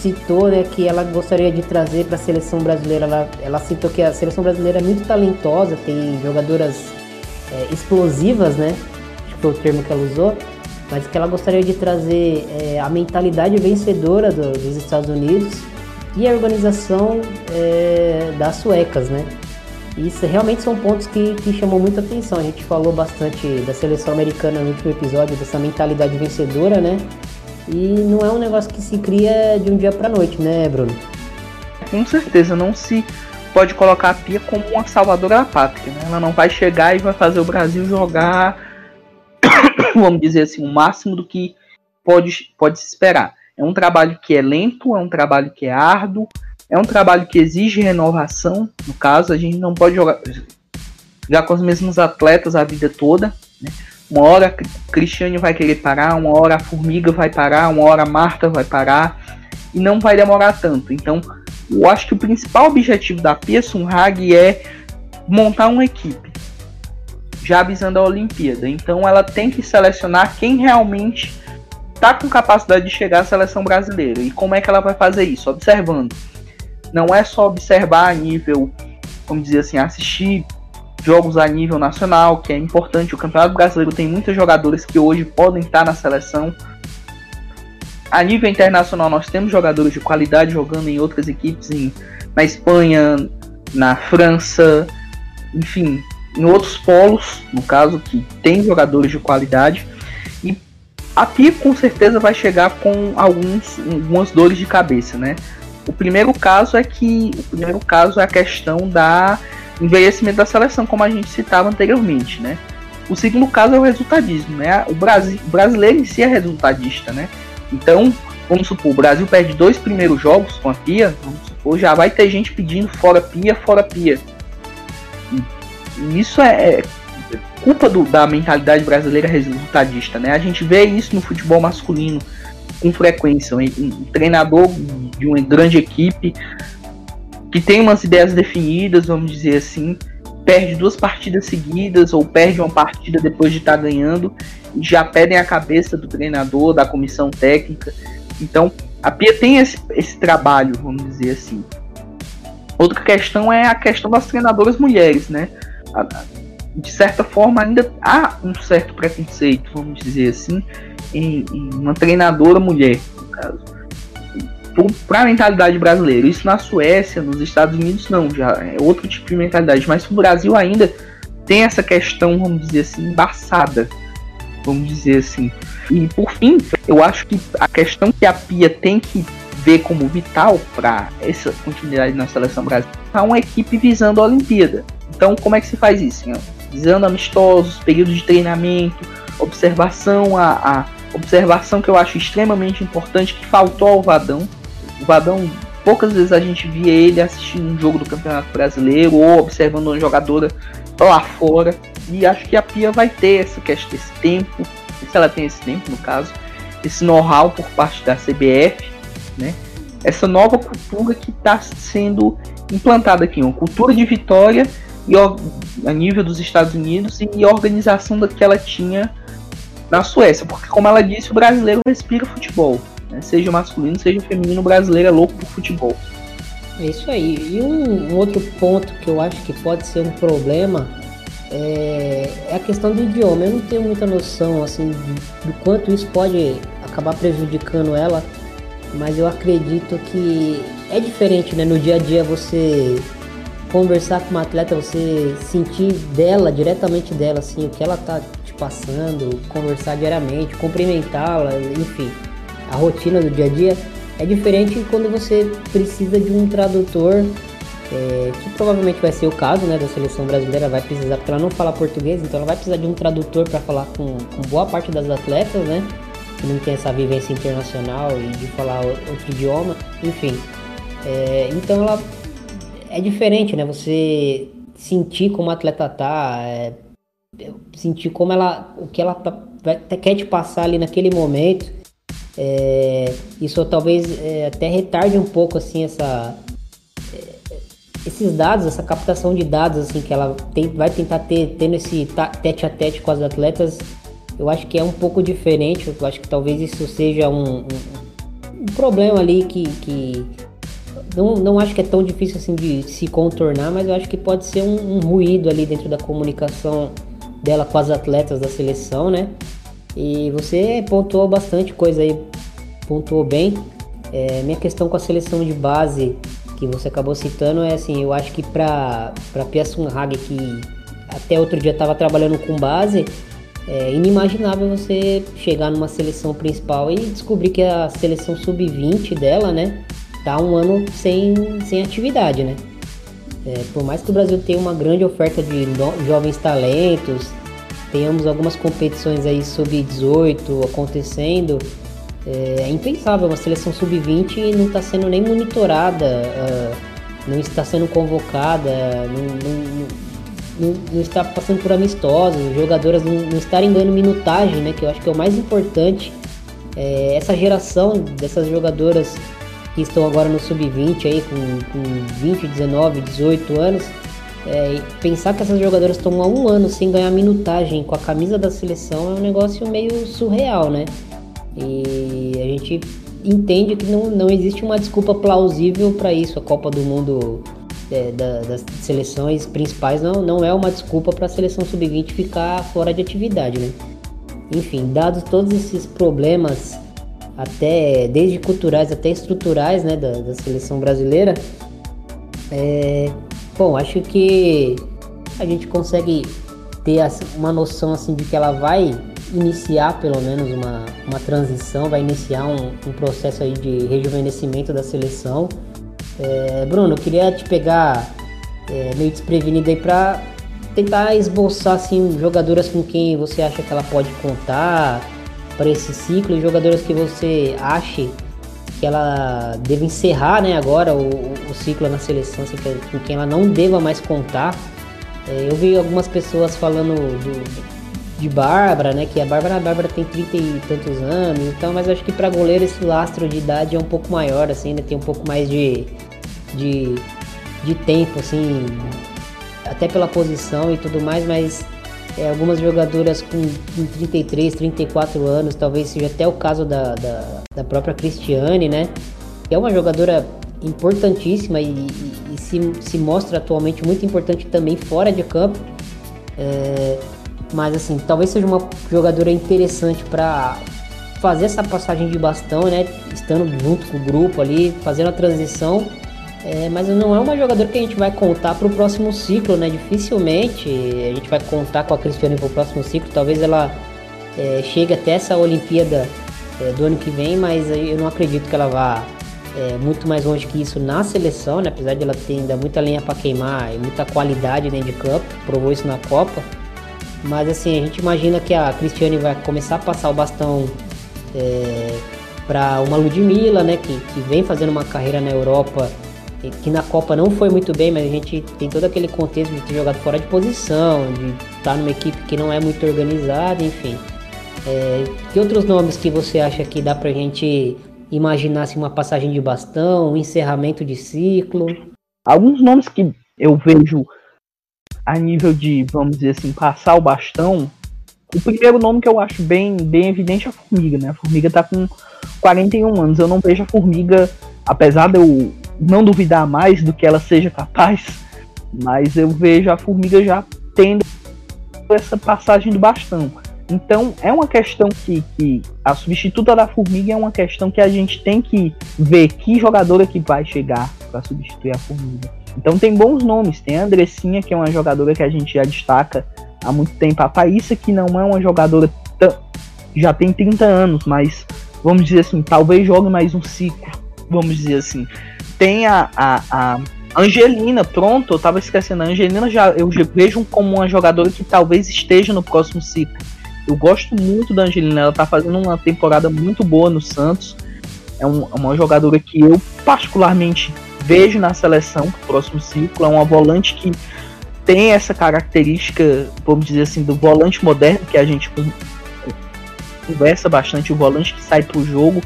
citou né, que ela gostaria de trazer para a seleção brasileira. Ela, ela citou que a seleção brasileira é muito talentosa, tem jogadoras é, explosivas, né? Acho que foi o termo que ela usou mas que ela gostaria de trazer é, a mentalidade vencedora do, dos Estados Unidos e a organização é, das suecas, né? Isso realmente são pontos que, que chamam muita atenção. A gente falou bastante da seleção americana no último episódio, dessa mentalidade vencedora, né? E não é um negócio que se cria de um dia para noite, né, Bruno? Com certeza, não se pode colocar a Pia como uma salvadora da pátria, né? Ela não vai chegar e vai fazer o Brasil jogar vamos dizer assim, o máximo do que pode, pode se esperar. É um trabalho que é lento, é um trabalho que é árduo, é um trabalho que exige renovação. No caso, a gente não pode jogar, jogar com os mesmos atletas a vida toda. Né? Uma hora Cristiane vai querer parar, uma hora a Formiga vai parar, uma hora a Marta vai parar, e não vai demorar tanto. Então, eu acho que o principal objetivo da Pia Sunhag é montar uma equipe já avisando a Olimpíada. Então ela tem que selecionar quem realmente está com capacidade de chegar à seleção brasileira. E como é que ela vai fazer isso? Observando. Não é só observar a nível, vamos dizer assim, assistir jogos a nível nacional, que é importante. O Campeonato Brasileiro tem muitos jogadores que hoje podem estar na seleção. A nível internacional, nós temos jogadores de qualidade jogando em outras equipes, em, na Espanha, na França, enfim, em outros polos, no caso, que tem jogadores de qualidade. E a Pia com certeza vai chegar com alguns, algumas dores de cabeça, né? O primeiro caso é que o primeiro caso é a questão da envelhecimento da seleção, como a gente citava anteriormente, né? O segundo caso é o resultadismo, né? O, Brasil, o brasileiro em si é resultadista, né? Então, vamos supor, o Brasil perde dois primeiros jogos com a Pia, vamos supor, já vai ter gente pedindo fora Pia, fora Pia. E isso é, é culpa do, da mentalidade brasileira resultadista, né? A gente vê isso no futebol masculino. com frequência. Um, um treinador de uma grande equipe que tem umas ideias definidas, vamos dizer assim, perde duas partidas seguidas ou perde uma partida depois de estar tá ganhando e já pedem a cabeça do treinador, da comissão técnica. Então, a Pia tem esse, esse trabalho, vamos dizer assim. Outra questão é a questão das treinadoras mulheres, né? De certa forma, ainda há um certo preconceito, vamos dizer assim, em, em uma treinadora mulher, no caso. Para a mentalidade brasileira. Isso na Suécia, nos Estados Unidos, não, já é outro tipo de mentalidade. Mas o Brasil ainda tem essa questão, vamos dizer assim, embaçada, vamos dizer assim. E por fim, eu acho que a questão que a Pia tem que ver como vital para essa continuidade na seleção brasileira é uma equipe visando a Olimpíada. Então, como é que se faz isso? Visando amistosos, períodos de treinamento, observação, a, a observação que eu acho extremamente importante que faltou ao Vadão. O Vadão, poucas vezes a gente via ele assistindo um jogo do Campeonato Brasileiro ou observando uma jogadora lá fora. E acho que a Pia vai ter essa questão, esse tempo, se ela tem esse tempo no caso, esse know-how por parte da CBF, né? Essa nova cultura que está sendo implantada aqui, uma cultura de vitória a nível dos Estados Unidos e organização da que ela tinha na Suécia, porque como ela disse, o brasileiro respira futebol, né? seja masculino, seja feminino, o brasileiro é louco por futebol. É isso aí. E um, um outro ponto que eu acho que pode ser um problema é, é, a questão do idioma. Eu não tenho muita noção assim do quanto isso pode acabar prejudicando ela, mas eu acredito que é diferente, né? No dia a dia você conversar com uma atleta, você sentir dela, diretamente dela, assim, o que ela tá te passando, conversar diariamente, cumprimentá-la, enfim, a rotina do dia a dia é diferente quando você precisa de um tradutor, é, que provavelmente vai ser o caso, né, da seleção brasileira, vai precisar, porque ela não fala português, então ela vai precisar de um tradutor para falar com, com boa parte das atletas, né, que não tem essa vivência internacional e de falar outro idioma, enfim. É, então ela é diferente, né? Você sentir como a atleta tá, é, sentir como ela, o que ela tá, vai, quer te passar ali naquele momento. É, isso talvez é, até retarde um pouco assim essa é, esses dados, essa captação de dados assim que ela tem, vai tentar ter tendo esse tete a tete com as atletas, eu acho que é um pouco diferente. Eu acho que talvez isso seja um, um, um problema ali que, que não, não acho que é tão difícil assim de se contornar, mas eu acho que pode ser um, um ruído ali dentro da comunicação dela com as atletas da seleção, né? E você pontuou bastante coisa aí, pontuou bem. É, minha questão com a seleção de base que você acabou citando é assim, eu acho que para para Pia Hag que até outro dia estava trabalhando com base, é inimaginável você chegar numa seleção principal e descobrir que a seleção sub-20 dela, né, tá um ano sem, sem atividade, né? É, por mais que o Brasil tenha uma grande oferta de jovens talentos, tenhamos algumas competições aí sub-18 acontecendo, é, é, impensável uma seleção sub-20 não está sendo nem monitorada, uh, não está sendo convocada, não, não, não, não, está passando por amistosos, jogadoras não, não estarem ganhando minutagem, né? Que eu acho que é o mais importante. É, essa geração dessas jogadoras que estão agora no sub-20 aí com, com 20, 19, 18 anos. É, pensar que essas jogadoras estão há um ano sem ganhar minutagem com a camisa da seleção é um negócio meio surreal, né? E a gente entende que não, não existe uma desculpa plausível para isso. A Copa do Mundo é, da, das seleções principais não, não é uma desculpa para a seleção sub-20 ficar fora de atividade, né? Enfim, dados todos esses problemas até desde culturais até estruturais né, da, da seleção brasileira. É, bom, acho que a gente consegue ter uma noção assim de que ela vai iniciar pelo menos uma, uma transição, vai iniciar um, um processo aí de rejuvenescimento da seleção. É, Bruno, eu queria te pegar é, meio desprevenido aí para tentar esboçar assim jogadoras com quem você acha que ela pode contar, para esse ciclo e jogadoras que você ache que ela deve encerrar né, agora o, o ciclo na seleção, assim, com quem ela não deva mais contar. É, eu vi algumas pessoas falando do, de Bárbara, né? Que a Bárbara, a Bárbara tem 30 e tantos anos, então, mas acho que para goleiro esse lastro de idade é um pouco maior, assim, né? Tem um pouco mais de, de, de tempo, assim, até pela posição e tudo mais, mas é, algumas jogadoras com, com 33, 34 anos, talvez seja até o caso da, da, da própria Cristiane, né? Que é uma jogadora importantíssima e, e, e, se, se mostra atualmente muito importante também fora de campo. É, mas assim, talvez seja uma jogadora interessante para fazer essa passagem de bastão, né? Estando junto com o grupo ali, fazendo a transição. É, mas não é uma jogadora que a gente vai contar para o próximo ciclo, né? Dificilmente a gente vai contar com a Cristiane para o próximo ciclo. Talvez ela é, chegue até essa Olimpíada é, do ano que vem, mas eu não acredito que ela vá é, muito mais longe que isso na seleção, né? Apesar de ela ter ainda muita lenha para queimar e muita qualidade dentro de campo, provou isso na Copa. Mas assim, a gente imagina que a Cristiane vai começar a passar o bastão é, para uma Ludmilla, né? Que, que vem fazendo uma carreira na Europa, que na Copa não foi muito bem, mas a gente tem todo aquele contexto de ter jogado fora de posição, de estar numa equipe que não é muito organizada, enfim. É, que outros nomes que você acha que dá pra gente imaginar assim, uma passagem de bastão, um encerramento de ciclo? Alguns nomes que eu vejo a nível de, vamos dizer assim, passar o bastão, o primeiro nome que eu acho bem, bem evidente é a Formiga, né? A Formiga tá com 41 anos. Eu não vejo a Formiga, apesar de eu não duvidar mais do que ela seja capaz, mas eu vejo a Formiga já tendo essa passagem do bastão. Então é uma questão que, que, a substituta da Formiga é uma questão que a gente tem que ver que jogadora que vai chegar para substituir a Formiga. Então tem bons nomes, tem a Andressinha, que é uma jogadora que a gente já destaca há muito tempo. A Thaísa, que não é uma jogadora já tem 30 anos, mas vamos dizer assim, talvez jogue mais um ciclo, vamos dizer assim. Tem a, a, a Angelina, pronto, eu tava esquecendo. A Angelina já eu vejo como uma jogadora que talvez esteja no próximo ciclo. Eu gosto muito da Angelina, ela tá fazendo uma temporada muito boa no Santos. É um, uma jogadora que eu particularmente vejo na seleção pro próximo ciclo. É uma volante que tem essa característica, vamos dizer assim, do volante moderno que a gente conversa bastante, o volante que sai pro jogo.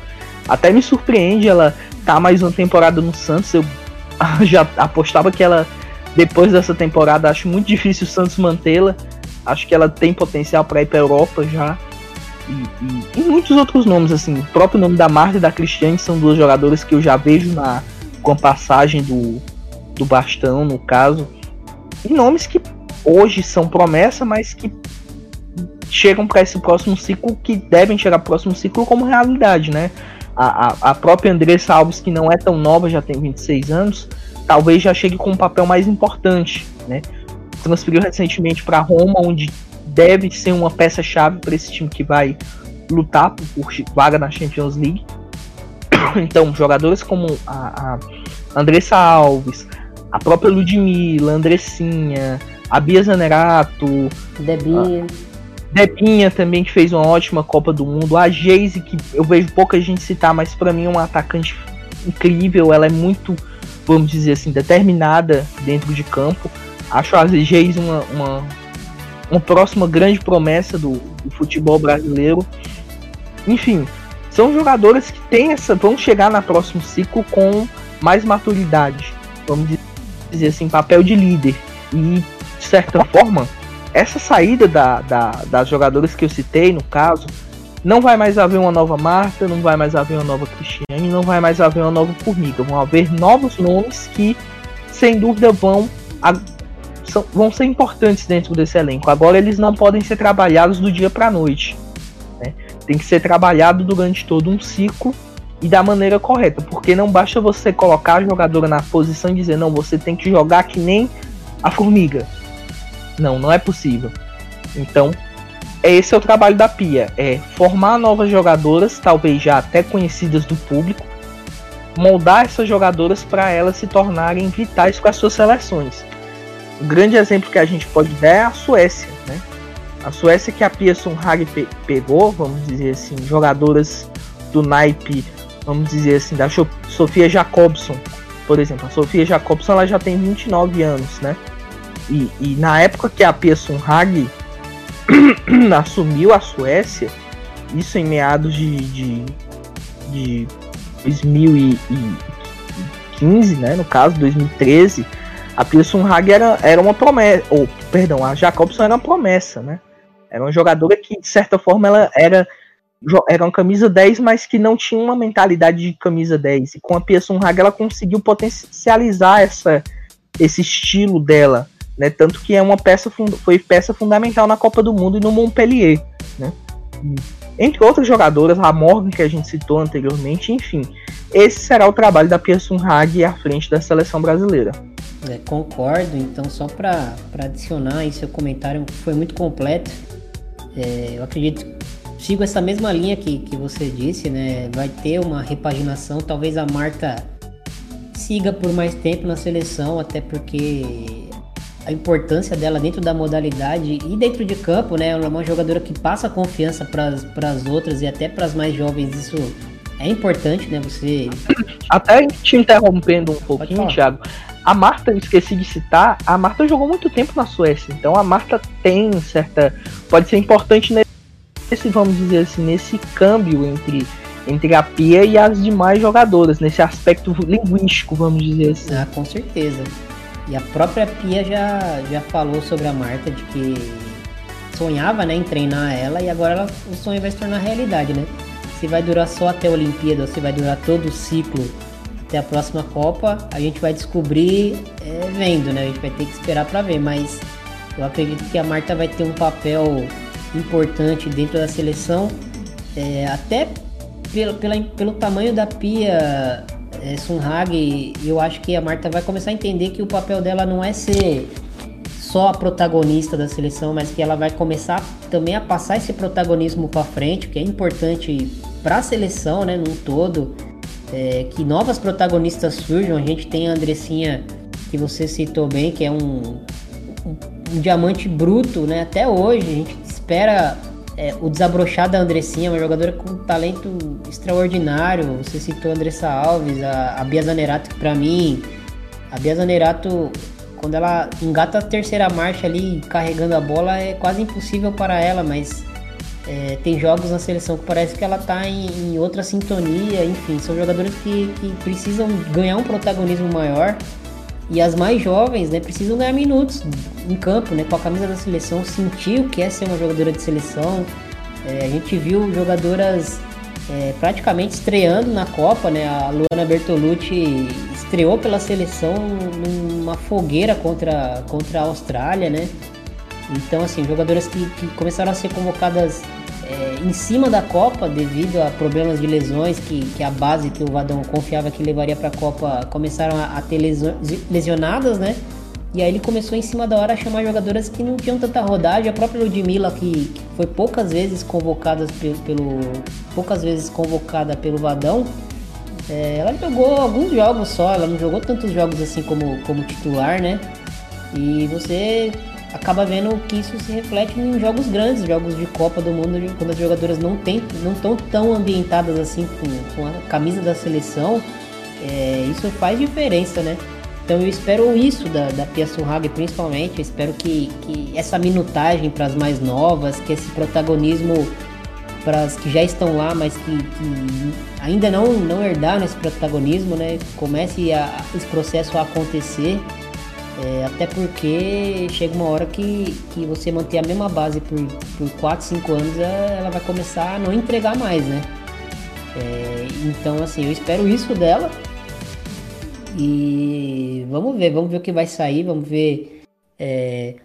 Até me surpreende ela tá mais uma temporada no Santos. Eu já apostava que ela, depois dessa temporada, acho muito difícil o Santos mantê-la. Acho que ela tem potencial para ir para Europa já. E, e, e, muitos outros nomes, assim, o próprio nome da Marta e da Cristiane são duas jogadoras que eu já vejo na, com a passagem do, do bastão, no caso. E nomes que hoje são promessa, mas que chegam para esse próximo ciclo, que devem chegar para o próximo ciclo como realidade, né? A, a, a, própria Andressa Alves, que não é tão nova, já tem 26 anos, talvez já chegue com um papel mais importante, né? Transferiu recentemente para Roma, onde deve ser uma peça-chave para esse time que vai lutar por, vaga na Champions League. Então, jogadores como a, a Andressa Alves, a própria Ludmilla, Andressinha, a Bia Zanerato, Debinha. Debinha também, que fez uma ótima Copa do Mundo. A Geise, que eu vejo pouca gente citar, mas para mim é uma atacante incrível. Ela é muito, vamos dizer assim, determinada dentro de campo. Acho a Geise uma, uma, uma próxima grande promessa do, do futebol brasileiro. Enfim, são jogadoras que têm essa, vão chegar no próximo ciclo com mais maturidade, vamos dizer assim, papel de líder. E, de certa forma, essa saída da, da, das jogadoras que eu citei, no caso, não vai mais haver uma nova Marta, não vai mais haver uma nova Cristiane, não vai mais haver uma nova Formiga. Vão haver novos nomes que, sem dúvida, vão, a, são, vão ser importantes dentro desse elenco. Agora, eles não podem ser trabalhados do dia para a noite tem que ser trabalhado durante todo um ciclo e da maneira correta, porque não basta você colocar a jogadora na posição e dizer, não, você tem que jogar que nem a formiga. Não, não é possível. Então, esse é o trabalho da Pia, é formar novas jogadoras, talvez já até conhecidas do público, moldar essas jogadoras para elas se tornarem vitais com as suas seleções. O grande exemplo que a gente pode dar é a Suécia, né? A Suécia que a Pia Sunhag pe pegou, vamos dizer assim, jogadoras do naipe, vamos dizer assim, da Sofia Jacobson, por exemplo. A Sofia Jacobson ela já tem 29 anos, né? E, e na época que a Pia Sunhag assumiu a Suécia, isso em meados de, de, de 2015, né, no caso 2013, a Pearson Hag era, era uma promessa, ou perdão, a Jacobson era uma promessa, né? Era uma jogadora que de certa forma ela era era uma camisa 10, mas que não tinha uma mentalidade de camisa 10. E com a Pearson Hag ela conseguiu potencializar essa, esse estilo dela, né? Tanto que é uma peça foi peça fundamental na Copa do Mundo e no Montpellier, né? Entre outras jogadoras, a Morgan que a gente citou anteriormente, enfim, esse será o trabalho da Pearson Hag à frente da seleção brasileira. É, concordo, então só para adicionar em seu comentário foi muito completo. É, eu acredito sigo essa mesma linha que, que você disse, né? Vai ter uma repaginação, talvez a Marta siga por mais tempo na seleção, até porque a importância dela dentro da modalidade e dentro de campo, né? Ela é uma jogadora que passa confiança para as outras e até para as mais jovens. Isso é importante, né? Você. Até te interrompendo um pouquinho, Thiago. A Marta, eu esqueci de citar, a Marta jogou muito tempo na Suécia, então a Marta tem certa. pode ser importante nesse vamos dizer assim, nesse câmbio entre, entre a Pia e as demais jogadoras, nesse aspecto linguístico, vamos dizer assim. Ah, com certeza. E a própria Pia já, já falou sobre a Marta de que sonhava né, em treinar ela e agora ela, o sonho vai se tornar realidade, né? Se vai durar só até a Olimpíada ou se vai durar todo o ciclo até a próxima Copa, a gente vai descobrir é, vendo, né? A gente vai ter que esperar para ver, mas eu acredito que a Marta vai ter um papel importante dentro da seleção, é, até pelo, pela, pelo tamanho da pia é, Sunhag, eu acho que a Marta vai começar a entender que o papel dela não é ser só a protagonista da seleção, mas que ela vai começar também a passar esse protagonismo para frente, que é importante para a seleção, né, num todo, é, que novas protagonistas surjam. A gente tem a Andressinha, que você citou bem, que é um, um, um diamante bruto, né, até hoje. A gente espera é, o desabrochar da Andressinha, uma jogadora com talento extraordinário. Você citou a Andressa Alves, a, a Bia Zanerato, que pra mim, a Bia Zanerato, quando ela engata a terceira marcha ali, carregando a bola, é quase impossível para ela, mas é, tem jogos na seleção que parece que ela tá em, em outra sintonia, enfim, são jogadores que, que precisam ganhar um protagonismo maior. E as mais jovens, né, precisam ganhar minutos em campo, né, com a camisa da seleção, sentir o que é ser uma jogadora de seleção. É, a gente viu jogadoras é, praticamente estreando na Copa, né? A Luana Bertolucci estreou pela seleção numa fogueira contra, contra a Austrália, né? Então, assim, jogadoras que, que começaram a ser convocadas é, em cima da Copa devido a problemas de lesões que, que a base que o Vadão confiava que levaria para a Copa começaram a, a ter lesionadas, né? E aí ele começou em cima da hora a chamar jogadoras que não tinham tanta rodagem. A própria Ludmilla, que, que foi poucas vezes convocada pelo, pelo, poucas vezes convocada pelo Vadão, é, ela jogou alguns jogos só, ela não jogou tantos jogos assim como, como titular, né? E você acaba vendo que isso se reflete em jogos grandes, jogos de Copa do Mundo, quando as jogadoras não tem, não estão tão ambientadas assim com, a camisa da seleção, é, isso faz diferença, né? Então eu espero isso da, da Pia Surrag principalmente, eu espero que, que essa minutagem para as mais novas, que esse protagonismo para as que já estão lá, mas que, que, ainda não, não herdaram esse protagonismo, né? Comece a, esse processo a acontecer é, até porque chega uma hora que, que você manter a mesma base por, por 4, 5 anos, é, ela vai começar a não entregar mais, né? É, então, assim, eu espero isso dela. E vamos ver, vamos ver o que vai sair, vamos ver é,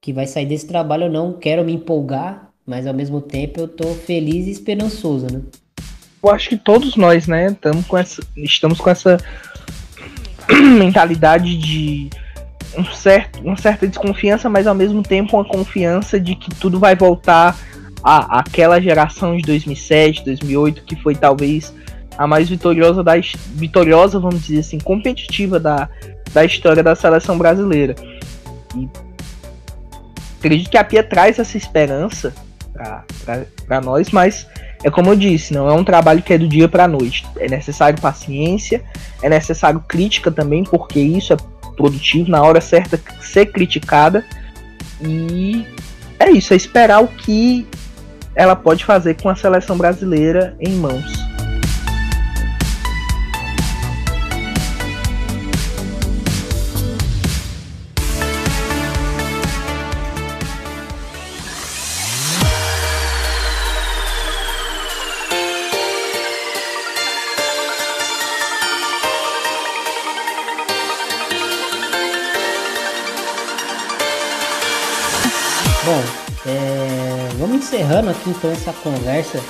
que vai sair desse trabalho. Eu não quero me empolgar, mas ao mesmo tempo eu tô feliz e esperançoso, né? Eu acho que todos nós, né, com essa, estamos com essa mentalidade de um certo, uma certa desconfiança, mas ao mesmo tempo uma confiança de que tudo vai voltar à, àquela geração de 2007, 2008, que foi talvez a mais vitoriosa, da, vitoriosa vamos dizer assim, competitiva da, da história da seleção brasileira. E acredito que a Pia traz essa esperança para nós, mas é como eu disse, não é um trabalho que é do dia para noite. É necessário paciência, é necessário crítica também, porque isso é produtivo, na hora certa ser criticada. E é isso, é esperar o que ela pode fazer com a seleção brasileira em mãos. Encerrando aqui então essa conversa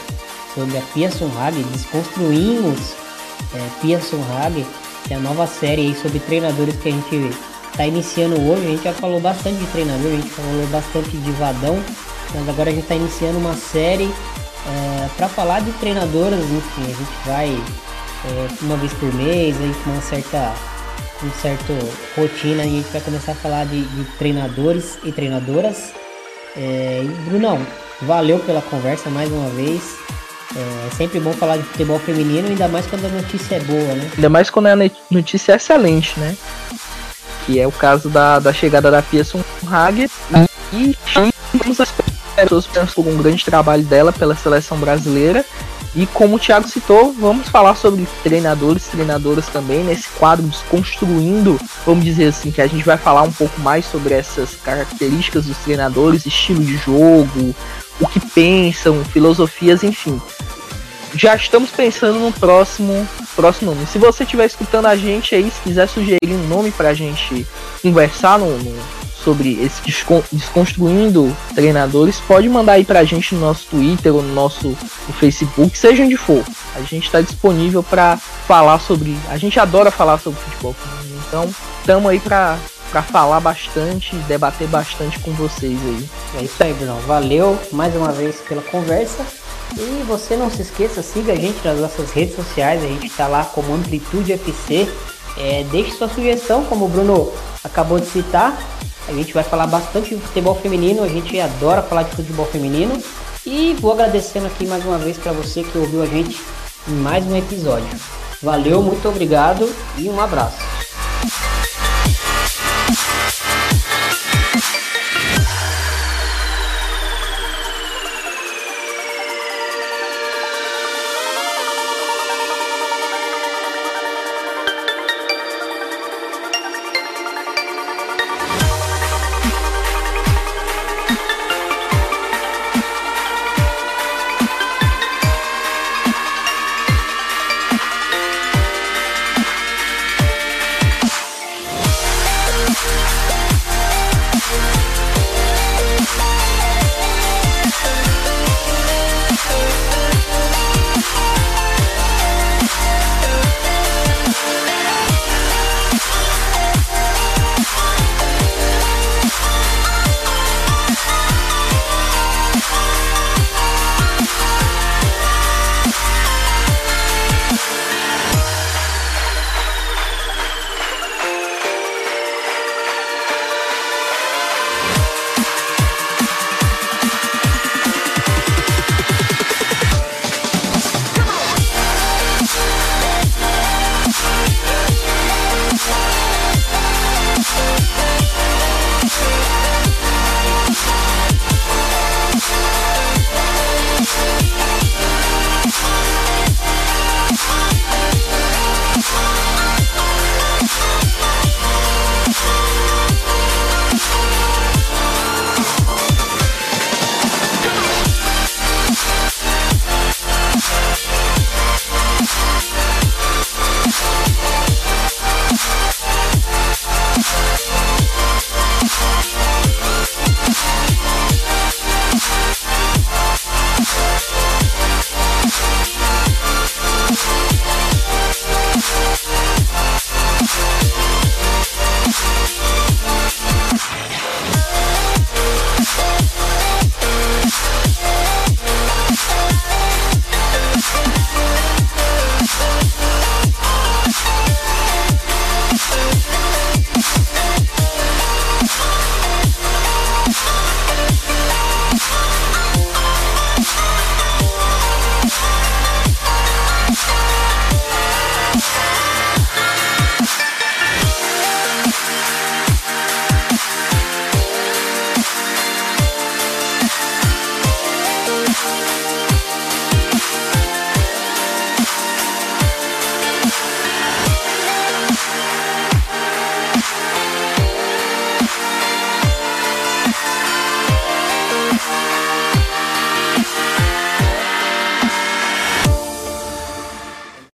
sobre a Pearson Hag. Desconstruímos é, Pearson Hag, que é a nova série aí sobre treinadores que a gente está iniciando hoje. A gente já falou bastante de treinador, a gente falou bastante de Vadão, mas agora a gente está iniciando uma série é, para falar de treinadoras. Enfim, a gente vai é, uma vez por mês, aí com uma certa um certo rotina, a gente vai começar a falar de, de treinadores e treinadoras. É, Brunão, valeu pela conversa mais uma vez. É, é sempre bom falar de futebol feminino, ainda mais quando a notícia é boa, né? Ainda mais quando a notícia é excelente, né? Que é o caso da, da chegada da Pearson Hager e estamos as pessoas por um grande trabalho dela pela seleção brasileira e como o Thiago citou, vamos falar sobre treinadores, treinadoras também, nesse quadro Desconstruindo, vamos dizer assim, que a gente vai falar um pouco mais sobre essas características dos treinadores, estilo de jogo, o que pensam, filosofias, enfim. Já estamos pensando no próximo próximo nome. Se você estiver escutando a gente aí, se quiser sugerir um nome para a gente conversar no, no sobre esse desconstruindo treinadores, pode mandar aí pra gente no nosso Twitter ou no nosso no Facebook, seja onde for. A gente está disponível para falar sobre. A gente adora falar sobre futebol então estamos aí para para falar bastante, debater bastante com vocês aí. É isso aí, Bruno. Valeu mais uma vez pela conversa. E você não se esqueça, siga a gente nas nossas redes sociais, a gente está lá como Amplitude FC. É, deixe sua sugestão, como o Bruno acabou de citar, a gente vai falar bastante de futebol feminino, a gente adora falar de futebol feminino. E vou agradecendo aqui mais uma vez para você que ouviu a gente em mais um episódio. Valeu, muito obrigado e um abraço.